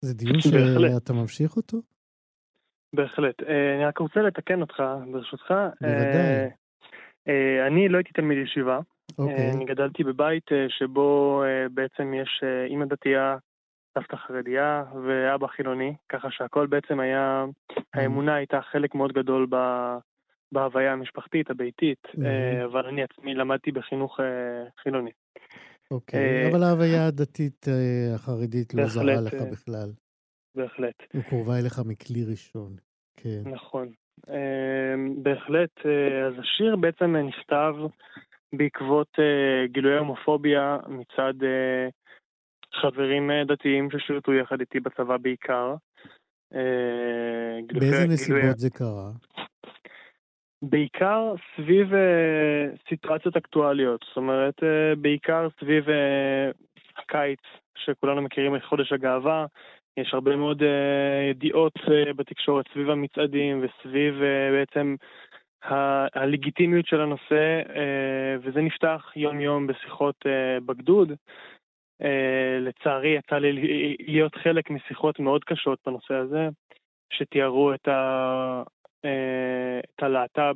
זה דיון שאתה ממשיך אותו? בהחלט. אה, אני רק רוצה לתקן אותך, ברשותך. בוודאי. אה, אה, אני לא הייתי תלמיד ישיבה. אוקיי. אני גדלתי בבית שבו בעצם יש אימא דתייה סבתא חרדיה ואבא חילוני, ככה שהכל בעצם היה, mm-hmm. האמונה הייתה חלק מאוד גדול ב... בהוויה המשפחתית, הביתית, mm-hmm. אבל אני עצמי למדתי בחינוך אה, חילוני. אוקיי, אה, אבל ההוויה הדתית החרדית לא זרה לך בכלל. בהחלט. היא קרובה אליך מכלי ראשון, כן. נכון. בהחלט, אז השיר בעצם נכתב בעקבות גילויי הומופוביה מצד חברים אה, דתיים ששירתו יחד איתי בצבא בעיקר. אה, באיזה נסיבות זה קרה? בעיקר סביב uh, סיטואציות אקטואליות, זאת אומרת, בעיקר סביב הקיץ, שכולנו מכירים את חודש הגאווה, יש הרבה מאוד ידיעות בתקשורת סביב המצעדים וסביב בעצם הלגיטימיות של הנושא, וזה נפתח יום-יום בשיחות בגדוד. Uh, לצערי יצא לי להיות חלק משיחות מאוד קשות בנושא הזה, שתיארו את, ה, uh, את הלהט"ב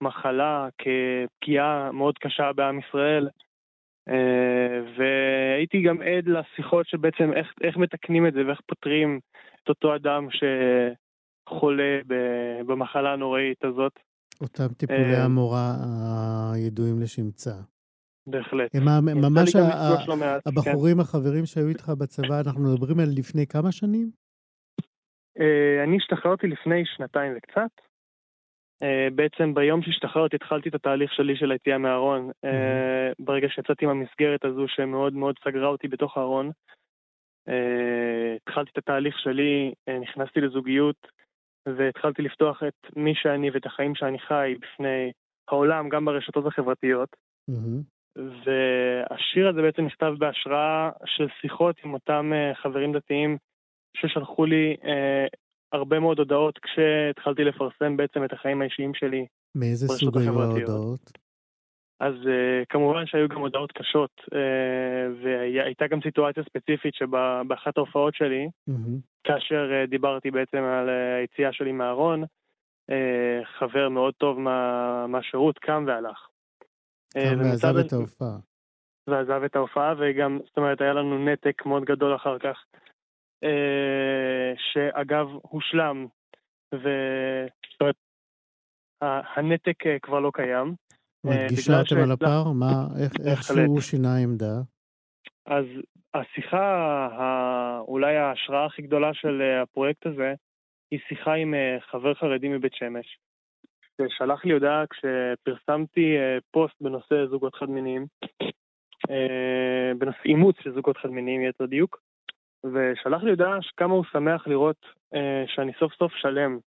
כמחלה, כפגיעה מאוד קשה בעם ישראל. אה, והייתי גם עד לשיחות שבעצם איך, איך מתקנים את זה ואיך פותרים את אותו אדם שחולה במחלה הנוראית הזאת. אותם טיפולי אה, המורה הידועים לשמצה. בהחלט. הם ממש מעט, כן. הבחורים, החברים שהיו איתך בצבא, אנחנו מדברים על לפני כמה שנים? אה, אני השתחררתי לפני שנתיים וקצת. אה, בעצם ביום שהשתחררתי התחלתי את התהליך שלי של היציאה מהארון. אה, ברגע שיצאתי מהמסגרת הזו שמאוד מאוד סגרה אותי בתוך הארון. התחלתי את התהליך שלי, נכנסתי לזוגיות והתחלתי לפתוח את מי שאני ואת החיים שאני חי בפני העולם, גם ברשתות החברתיות. והשיר הזה בעצם נכתב בהשראה של שיחות עם אותם חברים דתיים ששלחו לי אה, הרבה מאוד הודעות כשהתחלתי לפרסם בעצם את החיים האישיים שלי. מאיזה סוג היו ההודעות? אז uh, כמובן שהיו גם הודעות קשות, uh, והייתה גם סיטואציה ספציפית שבאחת ההופעות שלי, mm-hmm. כאשר uh, דיברתי בעצם על uh, היציאה שלי מהארון, uh, חבר מאוד טוב מה, מהשירות קם והלך. קם ועזב את ההופעה. ועזב את ההופעה, וגם, זאת אומרת, היה לנו נתק מאוד גדול אחר כך. אה, שאגב הושלם, והנתק אה, כבר לא קיים. אה, גישרתם על הפער? מה, איך, איך שהוא שינה עמדה? אז השיחה, אולי ההשראה הכי גדולה של הפרויקט הזה, היא שיחה עם חבר חרדי מבית שמש, ששלח לי הודעה כשפרסמתי פוסט בנושא זוגות חד-מיניים, בנושא אימוץ של זוגות חד-מיניים, יתר דיוק, ושלח לי הודעה כמה הוא שמח לראות אה, שאני סוף סוף שלם,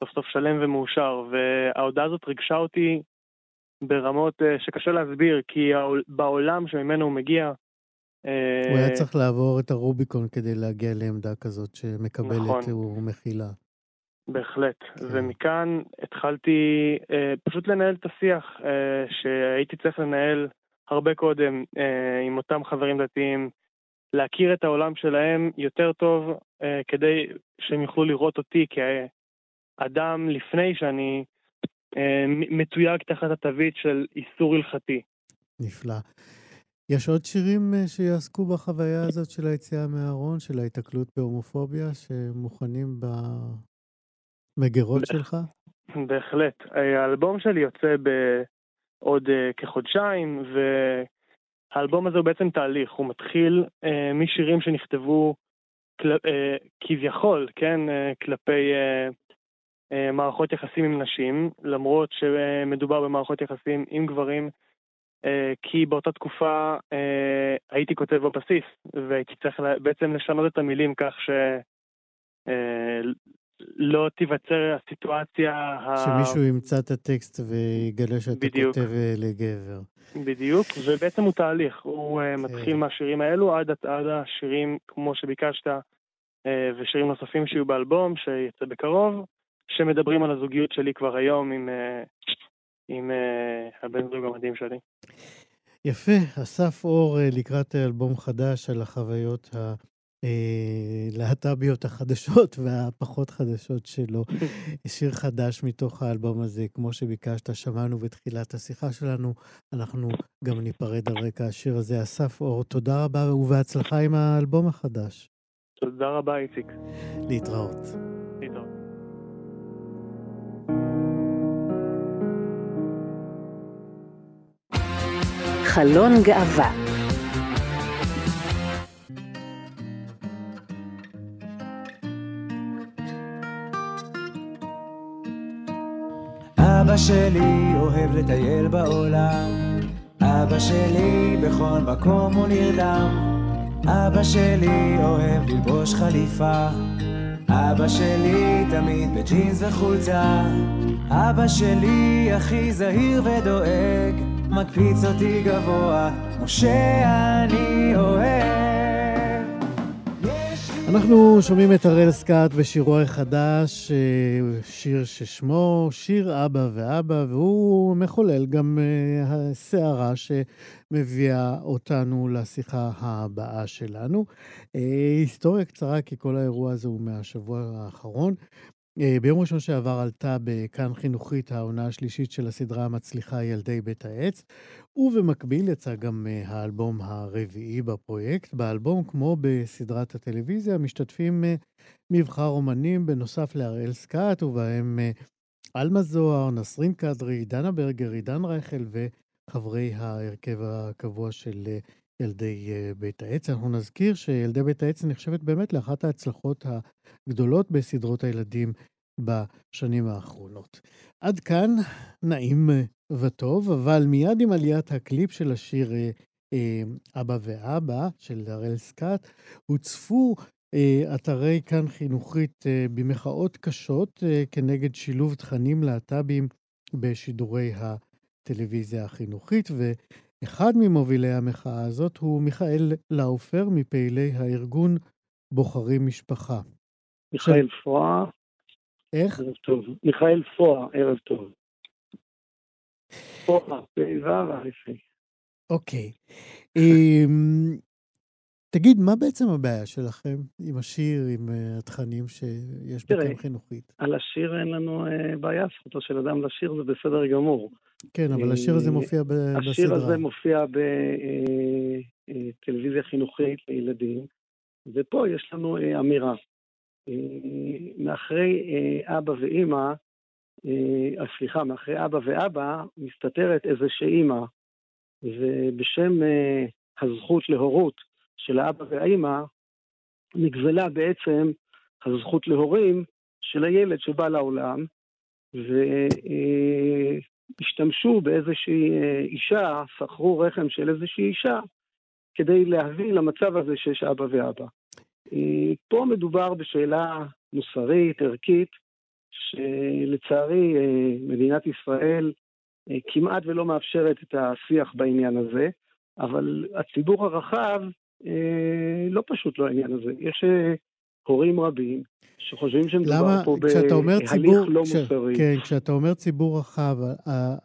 סוף סוף שלם ומאושר, וההודעה הזאת ריגשה אותי ברמות אה, שקשה להסביר, כי בעולם שממנו הוא מגיע... אה, הוא היה צריך לעבור את הרוביקון כדי להגיע לעמדה כזאת שמקבלת נכון. ומכילה. בהחלט, כן. ומכאן התחלתי אה, פשוט לנהל את השיח אה, שהייתי צריך לנהל הרבה קודם אה, עם אותם חברים דתיים, להכיר את העולם שלהם יותר טוב, אה, כדי שהם יוכלו לראות אותי כאדם לפני שאני אה, מתויג תחת התווית של איסור הלכתי. נפלא. יש עוד שירים אה, שיעסקו בחוויה הזאת של היציאה מהארון, של ההיתקלות בהומופוביה, שמוכנים במגירות שלך? בהחלט. האלבום שלי יוצא בעוד כחודשיים, ו... האלבום הזה הוא בעצם תהליך, הוא מתחיל אה, משירים שנכתבו כל, אה, כביכול, כן, אה, כלפי אה, אה, מערכות יחסים עם נשים, למרות שמדובר במערכות יחסים עם גברים, אה, כי באותה תקופה אה, הייתי כותב בבסיס, והייתי צריך בעצם לשנות את המילים כך ש... אה, לא תיווצר הסיטואציה שמישהו ימצא את הטקסט ויגלה שאתה בדיוק. כותב אה, לגבר. בדיוק, ובעצם הוא תהליך, הוא אה, כן. מתחיל מהשירים האלו עד, עד השירים כמו שביקשת, אה, ושירים נוספים שיהיו באלבום, שיצא בקרוב, שמדברים על הזוגיות שלי כבר היום עם, עם הבן זוג המדהים שלי. יפה, אסף אור לקראת אלבום חדש על החוויות ה... אה, להט"ביות החדשות והפחות חדשות שלו. שיר חדש מתוך האלבום הזה, כמו שביקשת, שמענו בתחילת השיחה שלנו. אנחנו גם ניפרד על רקע השיר הזה. אסף אור, תודה רבה ובהצלחה עם האלבום החדש. תודה רבה, איציק. להתראות. להתראות. חלון גאווה שלי אוהב לטייל בעולם, אבא שלי בכל מקום הוא נרדם, אבא שלי אוהב ללבוש חליפה, אבא שלי תמיד בג'ינס וחולצה, אבא שלי הכי זהיר ודואג, מקפיץ אותי גבוה, כמו שאני אוהב. אנחנו שומעים את הראל סקאט בשירו החדש, אה, שיר ששמו שיר אבא ואבא, והוא מחולל גם הסערה אה, שמביאה אותנו לשיחה הבאה שלנו. אה, היסטוריה קצרה, כי כל האירוע הזה הוא מהשבוע האחרון. ביום ראשון שעבר עלתה בכאן חינוכית העונה השלישית של הסדרה המצליחה ילדי בית העץ, ובמקביל יצא גם האלבום הרביעי בפרויקט. באלבום, כמו בסדרת הטלוויזיה, משתתפים מבחר אומנים בנוסף להראל סקאט, ובהם עלמה זוהר, נסרין קדרי, דנה ברגר, עידן רייכל וחברי ההרכב הקבוע של ילדי בית העץ. אנחנו נזכיר שילדי בית העץ נחשבת באמת לאחת ההצלחות הגדולות בסדרות הילדים בשנים האחרונות. עד כאן נעים וטוב, אבל מיד עם עליית הקליפ של השיר אבא ואבא של הראל סקאט, הוצפו אתרי כאן חינוכית במחאות קשות כנגד שילוב תכנים להט"בים בשידורי הטלוויזיה החינוכית, ואחד ממובילי המחאה הזאת הוא מיכאל לאופר, מפעילי הארגון בוחרים משפחה. מיכאל פואה. איך? ערב טוב. מיכאל פואה, ערב טוב. פואה, פ"ו, אוקיי. אמ, תגיד, מה בעצם הבעיה שלכם עם השיר, עם uh, התכנים שיש בכאן חינוכית? על השיר אין לנו uh, בעיה, זכותו של אדם לשיר זה בסדר גמור. כן, אבל השיר הזה מופיע ב- השיר בסדרה. השיר הזה מופיע בטלוויזיה חינוכית לילדים, ופה יש לנו אמירה. מאחרי אבא ואימא, סליחה, מאחרי אבא ואבא, מסתתרת איזושהי אימא, ובשם הזכות להורות של האבא והאימא, נגזלה בעצם הזכות להורים של הילד שבא לעולם, והשתמשו באיזושהי אישה, שכרו רחם של איזושהי אישה, כדי להביא למצב הזה שיש אבא ואבא. פה מדובר בשאלה מוסרית, ערכית, שלצערי מדינת ישראל כמעט ולא מאפשרת את השיח בעניין הזה, אבל הציבור הרחב לא פשוט לא העניין הזה. יש הורים רבים שחושבים שמדובר פה בהליך ציבור, לא כש, מוסרי. כן, כשאתה אומר ציבור רחב,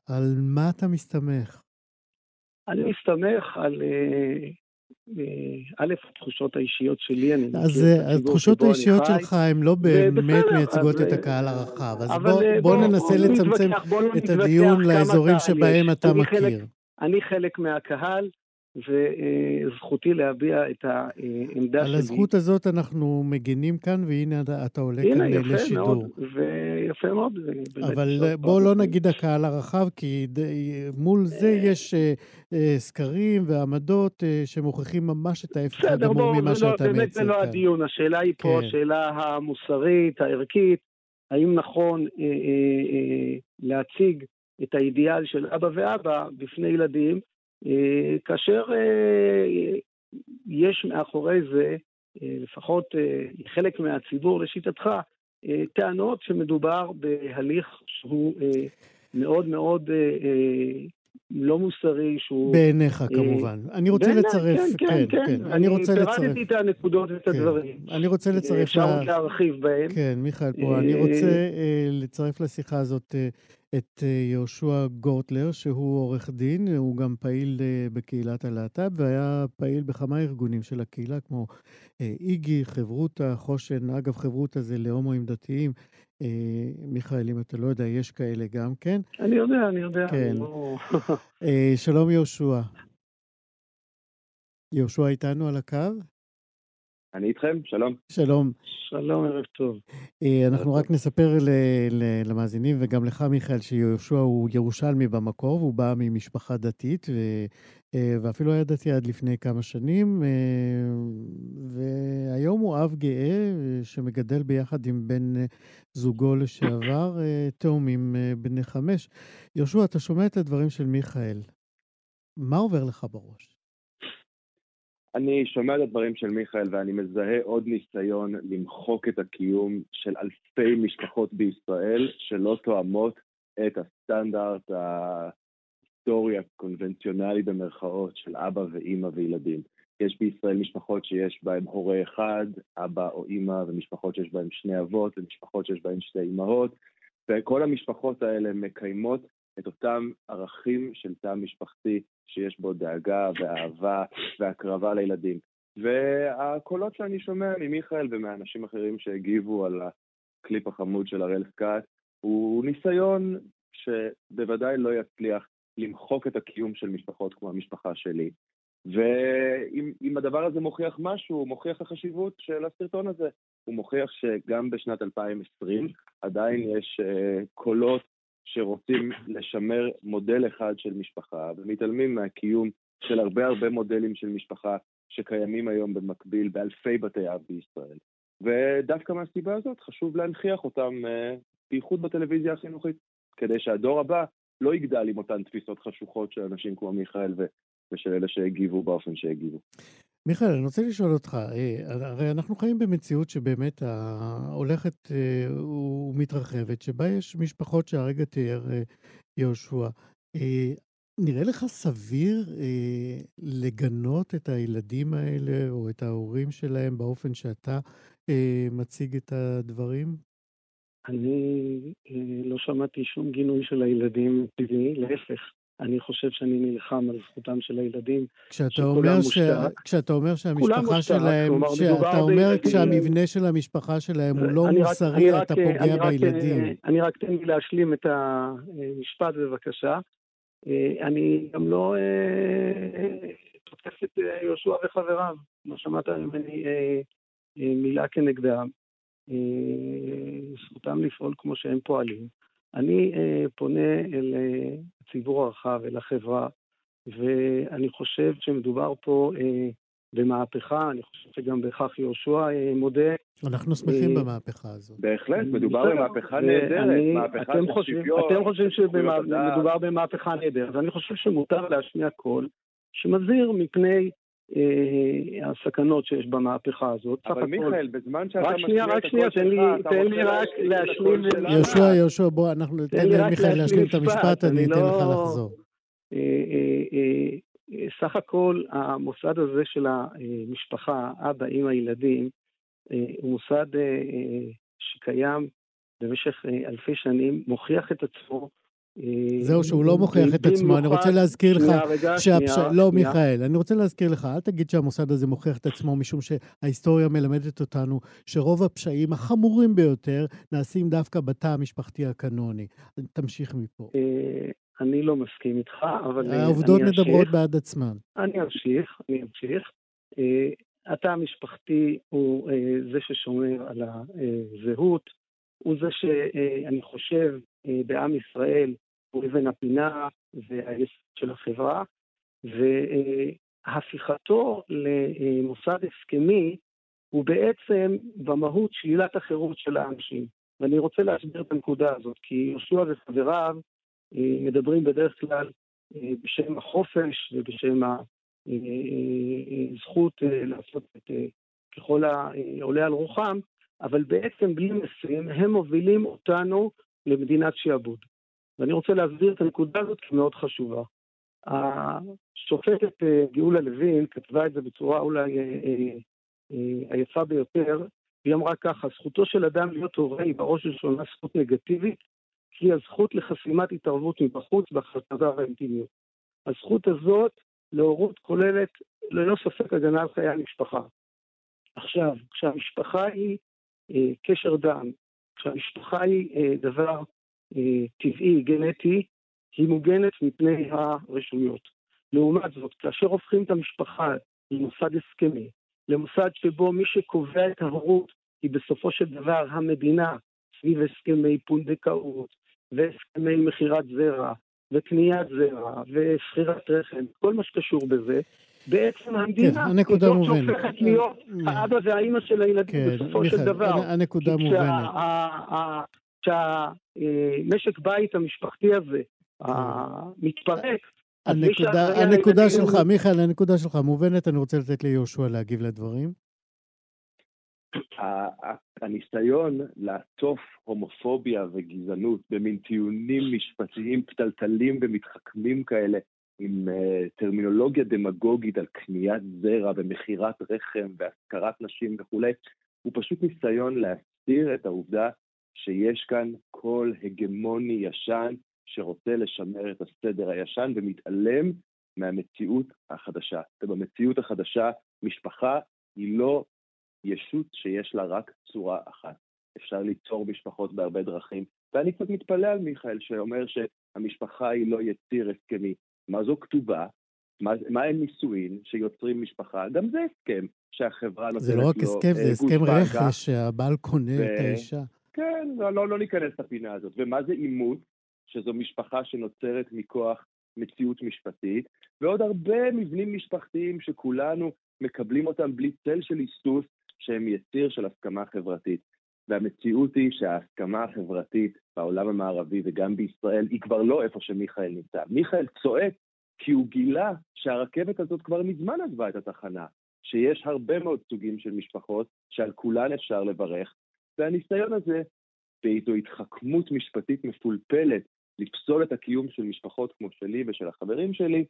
על מה אתה מסתמך? אני מסתמך על א', התחושות האישיות שלי, אני מכיר אז את הציבור התחושות שבו אני האישיות חי. שלך הן לא באמת מייצגות אז, את אה, הקהל הרחב. אז אבל, בוא, אה, בוא בוא, ננסה בוא לצמצם לא את הדיון לאזורים שבהם. אתה מכיר. אני חלק מהקהל, וזכותי להביע את העמדה על שלי. הזכות הזאת אנחנו מגינים כאן, והנה אתה- עולה הנה, כאן יפה לשידור. מאוד, ויפה מאוד. באמת, אבל בואו. לא נגיד הקהל הרחב, כי ד- מול זה יש אה, אה, סקרים ועמדות אה, שמוכיחים ממש את ההפך הגמור ממה לא- שאתה באמת מייצג זה לא כאן. הדיון, השאלה היא פה כן. השאלה המוסרית, הערכית, האם נכון אה, אה, אה, להציג את האידיאל של אבא ואבא בפני ילדים, אה, כאשר אה, יש מאחורי זה, אה, לפחות אה, חלק מהציבור לשיטתך, אה, טענות שמדובר בהליך שהוא אה, מאוד מאוד אה, אה, לא מוסרי, שהוא... בעיניך אה, כמובן. אני רוצה בעיניי, לצרף, כן, כן, כן. אני רוצה לצרף. פירטתי את הנקודות ואת כן. הדברים. אני רוצה לצרף אפשר ל- עוד להרחיב בהם. כן, מיכאל פה. אני אה, רוצה אה, לצרף לשיחה הזאת אה, את אה, יהושע גורטלר, שהוא עורך דין, הוא גם פעיל אה, בקהילת הלהט"ב, והיה פעיל בכמה ארגונים של הקהילה, כמו אה, איגי, חברותא, חושן. אגב, חברותא זה להומואים דתיים. אה, מיכאל, אם אתה לא יודע, יש כאלה גם כן. אני יודע, אני יודע. כן. אני לא- אה, שלום יהושע. יהושע איתנו על הקו? אני איתכם, שלום. שלום. שלום, ערב טוב. אה, אנחנו רק נספר ל- ל- למאזינים וגם לך, מיכאל, שיהושע הוא ירושלמי במקור, והוא בא ממשפחה דתית, ו- אה, ואפילו היה דתי עד לפני כמה שנים, אה, והיום הוא אב גאה אה, שמגדל ביחד עם בן זוגו לשעבר, תאומים בני חמש. יהושע, אתה שומע את הדברים של מיכאל. מה עובר לך בראש? אני שומע את הדברים של מיכאל ואני מזהה עוד ניסיון למחוק את הקיום של אלפי משפחות בישראל שלא תואמות את הסטנדרט ההיסטורי הקונבנציונלי במרכאות של אבא ואימא וילדים. יש בישראל משפחות שיש בהן הורה אחד, אבא או אימא, ומשפחות שיש בהן שני אבות, ומשפחות שיש בהן שתי אימהות, וכל המשפחות האלה מקיימות את אותם ערכים של תא משפחתי שיש בו דאגה ואהבה והקרבה לילדים. והקולות שאני שומע ממיכאל ומאנשים אחרים שהגיבו על הקליפ החמוד של הראל סקאט, הוא ניסיון שבוודאי לא יצליח למחוק את הקיום של משפחות כמו המשפחה שלי. ואם הדבר הזה מוכיח משהו, הוא מוכיח החשיבות של הסרטון הזה. הוא מוכיח שגם בשנת 2020 עדיין יש uh, קולות שרוצים לשמר מודל אחד של משפחה, ומתעלמים מהקיום של הרבה הרבה מודלים של משפחה שקיימים היום במקביל באלפי בתי אב בישראל. ודווקא מהסיבה הזאת חשוב להנכיח אותם, uh, בייחוד בטלוויזיה החינוכית, כדי שהדור הבא לא יגדל עם אותן תפיסות חשוכות של אנשים כמו מיכאל ו... ושל אלה שהגיבו באופן שהגיבו. מיכאל, אני רוצה לשאול אותך, אה, הרי אנחנו חיים במציאות שבאמת הולכת אה, ומתרחבת, שבה יש משפחות שהרגע תיאר אה, יהושע. נראה לך סביר לגנות את הילדים האלה או את ההורים שלהם באופן שאתה מציג את הדברים? אני לא שמעתי שום גינוי של הילדים להפך. אני חושב שאני נלחם על זכותם של הילדים, כשאתה אומר, ש... כשאתה אומר שהמשפחה שלהם, כשאתה אומר כשהמבנה של המשפחה שלהם הוא לא מוסרי, רק, אתה פוגע אני בילדים. רק, אני רק תן לי להשלים את המשפט בבקשה. אה, אני גם לא אה, תוקף את אה, יהושע וחבריו, לא שמעת ממני מילה כנגדם. זכותם לפעול כמו שהם פועלים. אני אה, פונה אל אה, הציבור הרחב, אל החברה, ואני חושב שמדובר פה אה, במהפכה, אני חושב שגם בכך יהושע אה, מודה. אנחנו שמחים אה, במהפכה הזאת. בהחלט, מדובר במהפכה נהדרת, מהפכה של שוויון. אתם חושבים שמדובר במהפכה נהדרת, ואני חושב שמותר להשמיע קול שמזהיר מפני אה, הסכנות שיש במהפכה הזאת. אבל מיכאל, בזמן שאתה משמיע את הקול שלך, תן לי רק להשלים... יהושע, יהושע, בוא, אנחנו ניתן למיכאל להשלים את המשפט, אני אתן לך לא- לחזור. אה, אה, סך הכל המוסד הזה של המשפחה, אבא, אמא, ילדים, הוא מוסד שקיים במשך אלפי שנים, מוכיח את עצמו זהו, שהוא לא מוכיח את עצמו. אני רוצה להזכיר לך שהפש... לא, מיכאל, אני רוצה להזכיר לך, אל תגיד שהמוסד הזה מוכיח את עצמו, משום שההיסטוריה מלמדת אותנו שרוב הפשעים החמורים ביותר נעשים דווקא בתא המשפחתי הקנוני. תמשיך מפה. אה, אני לא מסכים איתך, אבל אה, העובדות מדברות בעד עצמן. אני אמשיך, אני אמשיך. אה, התא המשפחתי הוא זה ששומר על הזהות, הוא זה שאני חושב בעם ישראל הוא אבן הפינה והיסוד של החברה, והפיכתו למוסד הסכמי הוא בעצם במהות שלילת החירות של האנשים. ואני רוצה להסביר את הנקודה הזאת, כי יהושע וחבריו אה, מדברים בדרך כלל אה, בשם החופש ובשם הזכות אה, לעשות את ככל העולה על רוחם, אבל בעצם בלי משים הם מובילים אותנו למדינת שעבוד. ואני רוצה להסביר את הנקודה הזאת כי מאוד חשובה. השופטת אה, גאולה לוין כתבה את זה בצורה אולי אה, אה, היפה ביותר, היא אמרה ככה, זכותו של אדם להיות הורה היא בראש ובראשונה זכות נגטיבית, כי הזכות לחסימת התערבות מבחוץ בהחלטותיו האינטימיות. הזכות הזאת להורות כוללת ללא ספק הגנה על חיי המשפחה. עכשיו, כשהמשפחה היא קשר דם, כשהמשפחה היא אה, דבר אה, טבעי, גנטי, היא מוגנת מפני הרשויות. לעומת זאת, כאשר הופכים את המשפחה למוסד הסכמי, למוסד שבו מי שקובע את ההורות היא בסופו של דבר המדינה, סביב הסכמי פונדקאות והסכמי מכירת זרע וקניית זרע ושכירת רחם, כל מה שקשור בזה, בעצם המדינה כן, היא זאת שהופכת להיות האבא והאימא של הילדים כן, בסופו מיכאל, של דבר. הנקודה מובנת. שהמשק בית המשפחתי הזה מתפרק, הנקודה, הנקודה שלך, מיכאל, הנקודה שלך מובנת, אני רוצה לתת ליהושע להגיב לדברים. הניסיון לעטוף הומופוביה וגזענות במין טיעונים משפטיים פתלתלים ומתחכמים כאלה, עם uh, טרמינולוגיה דמגוגית על קניית זרע ומכירת רחם והשכרת נשים וכולי, הוא פשוט ניסיון להסתיר את העובדה שיש כאן קול הגמוני ישן שרוצה לשמר את הסדר הישן ומתעלם מהמציאות החדשה. ובמציאות החדשה, משפחה היא לא ישות שיש לה רק צורה אחת. אפשר ליצור משפחות בהרבה דרכים. ואני קצת מתפלא על מיכאל שאומר שהמשפחה היא לא יציר הסכמי. מה זו כתובה? מה, מה הם נישואין שיוצרים משפחה? גם זה הסכם שהחברה נותנת לו זה לא רק הסכם, זה אה, הסכם. רכש שהבעל קונה ו- את האישה. כן, לא, לא, לא ניכנס לפינה הזאת. ומה זה אימוץ? שזו משפחה שנוצרת מכוח מציאות משפטית, ועוד הרבה מבנים משפחתיים שכולנו מקבלים אותם בלי צל של היסוס, שהם יציר של הסכמה חברתית. והמציאות היא שההסכמה החברתית בעולם המערבי וגם בישראל היא כבר לא איפה שמיכאל נמצא. מיכאל צועק כי הוא גילה שהרכבת הזאת כבר מזמן עזבה את התחנה, שיש הרבה מאוד סוגים של משפחות שעל כולן אפשר לברך, והניסיון הזה, באיזו התחכמות משפטית מפולפלת, לפסול את הקיום של משפחות כמו שלי ושל החברים שלי,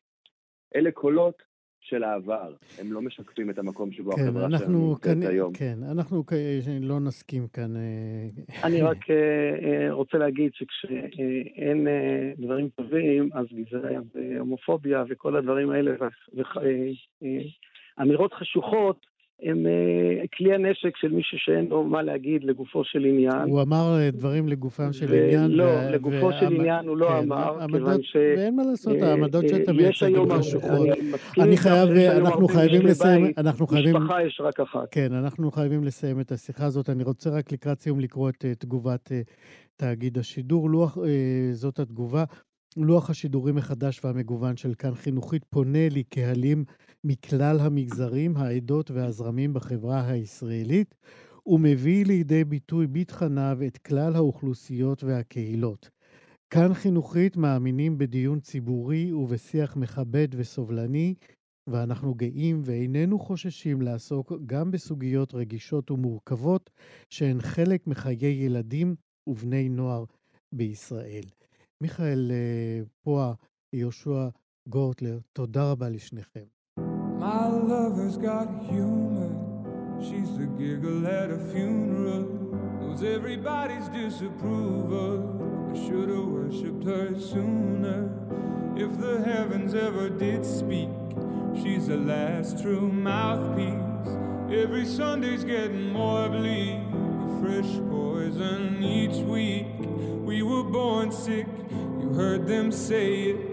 אלה קולות של העבר, הם לא משקפים את המקום שבו כן, החברה שלנו נמצאת היום. כן, אנחנו לא נסכים כאן. אה, אני רק אה, אה, רוצה להגיד שכשאין דברים טובים, אז גזעיה והומופוביה וכל הדברים האלה, ואמירות חשוכות, הם אה, כלי הנשק של מישהו שאין לו מה להגיד לגופו של עניין. הוא אמר אה, דברים לגופם של ולא, עניין. לא, לגופו של והעמ- עניין הוא לא כן, אמר, העמדות- כיוון ש- ואין מה לעשות, אה, העמדות שאתה מייצג הן חשוכות. אני חייב, אנחנו חייבים לסיים, אנחנו חייבים... משפחה יש רק אחת. כן, אנחנו חייבים לסיים את השיחה הזאת. אני רוצה רק לקראת סיום לקרוא את תגובת אה, תאגיד השידור. לוח, אה, זאת התגובה. לוח השידורים מחדש והמגוון של כאן חינוכית פונה לקהלים מכלל המגזרים, העדות והזרמים בחברה הישראלית, ומביא לידי ביטוי בתכניו את כלל האוכלוסיות והקהילות. כאן חינוכית מאמינים בדיון ציבורי ובשיח מכבד וסובלני, ואנחנו גאים ואיננו חוששים לעסוק גם בסוגיות רגישות ומורכבות שהן חלק מחיי ילדים ובני נוער בישראל. מיכאל אה, פועה, יהושע גורטלר, תודה רבה לשניכם. My lover's got humor. She's the giggle at a funeral. Knows everybody's disapproval. I should have worshipped her sooner. If the heavens ever did speak, she's the last true mouthpiece. Every Sunday's getting more bleak. A fresh poison each week. We were born sick, you heard them say it.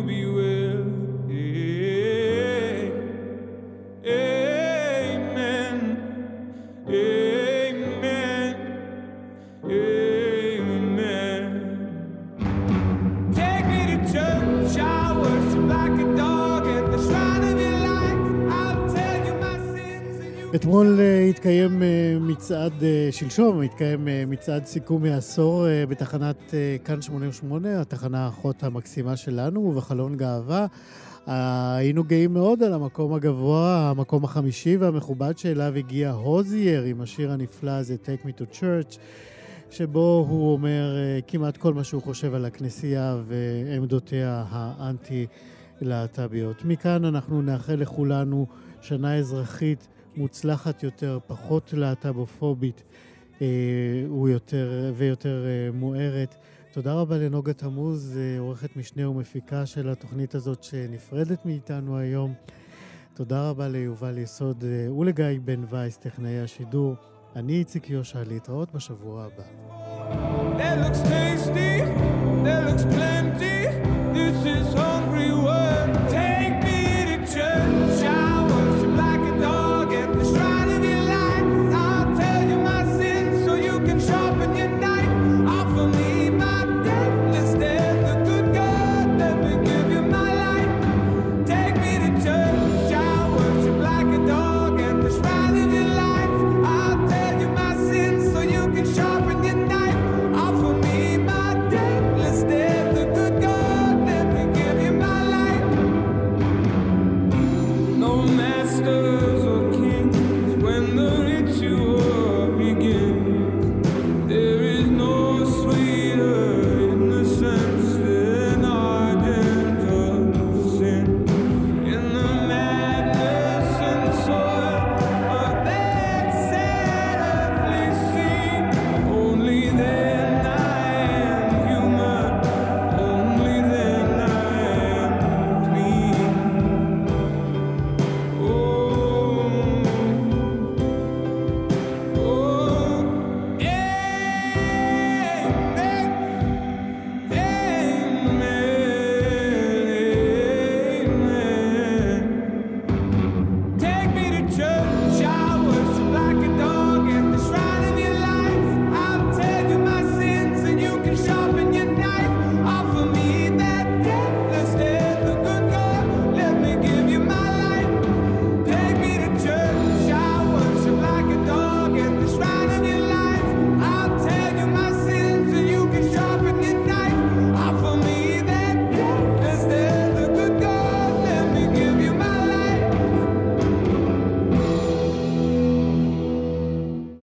אתמול אה, התקיים אה, מצעד, אה, שלשום התקיים מצעד סיכום העשור בתחנת כאן 88, התחנה האחות המקסימה שלנו, ובחלון גאווה. היינו גאים מאוד על המקום הגבוה, המקום החמישי והמכובד שאליו הגיע הוזייר עם השיר הנפלא הזה, Take Me to Church. שבו הוא אומר כמעט כל מה שהוא חושב על הכנסייה ועמדותיה האנטי-להט"ביות. מכאן אנחנו נאחל לכולנו שנה אזרחית מוצלחת יותר, פחות להט"בופובית אה, ויותר, ויותר אה, מוארת. תודה רבה לנוגה תמוז, אה, עורכת משנה ומפיקה של התוכנית הזאת שנפרדת מאיתנו היום. תודה רבה ליובל יסוד ולגיא בן וייס, טכנאי השידור. אני איציק יושע, להתראות בשבוע הבא. That looks tasty, that looks plenty. This is hungry world.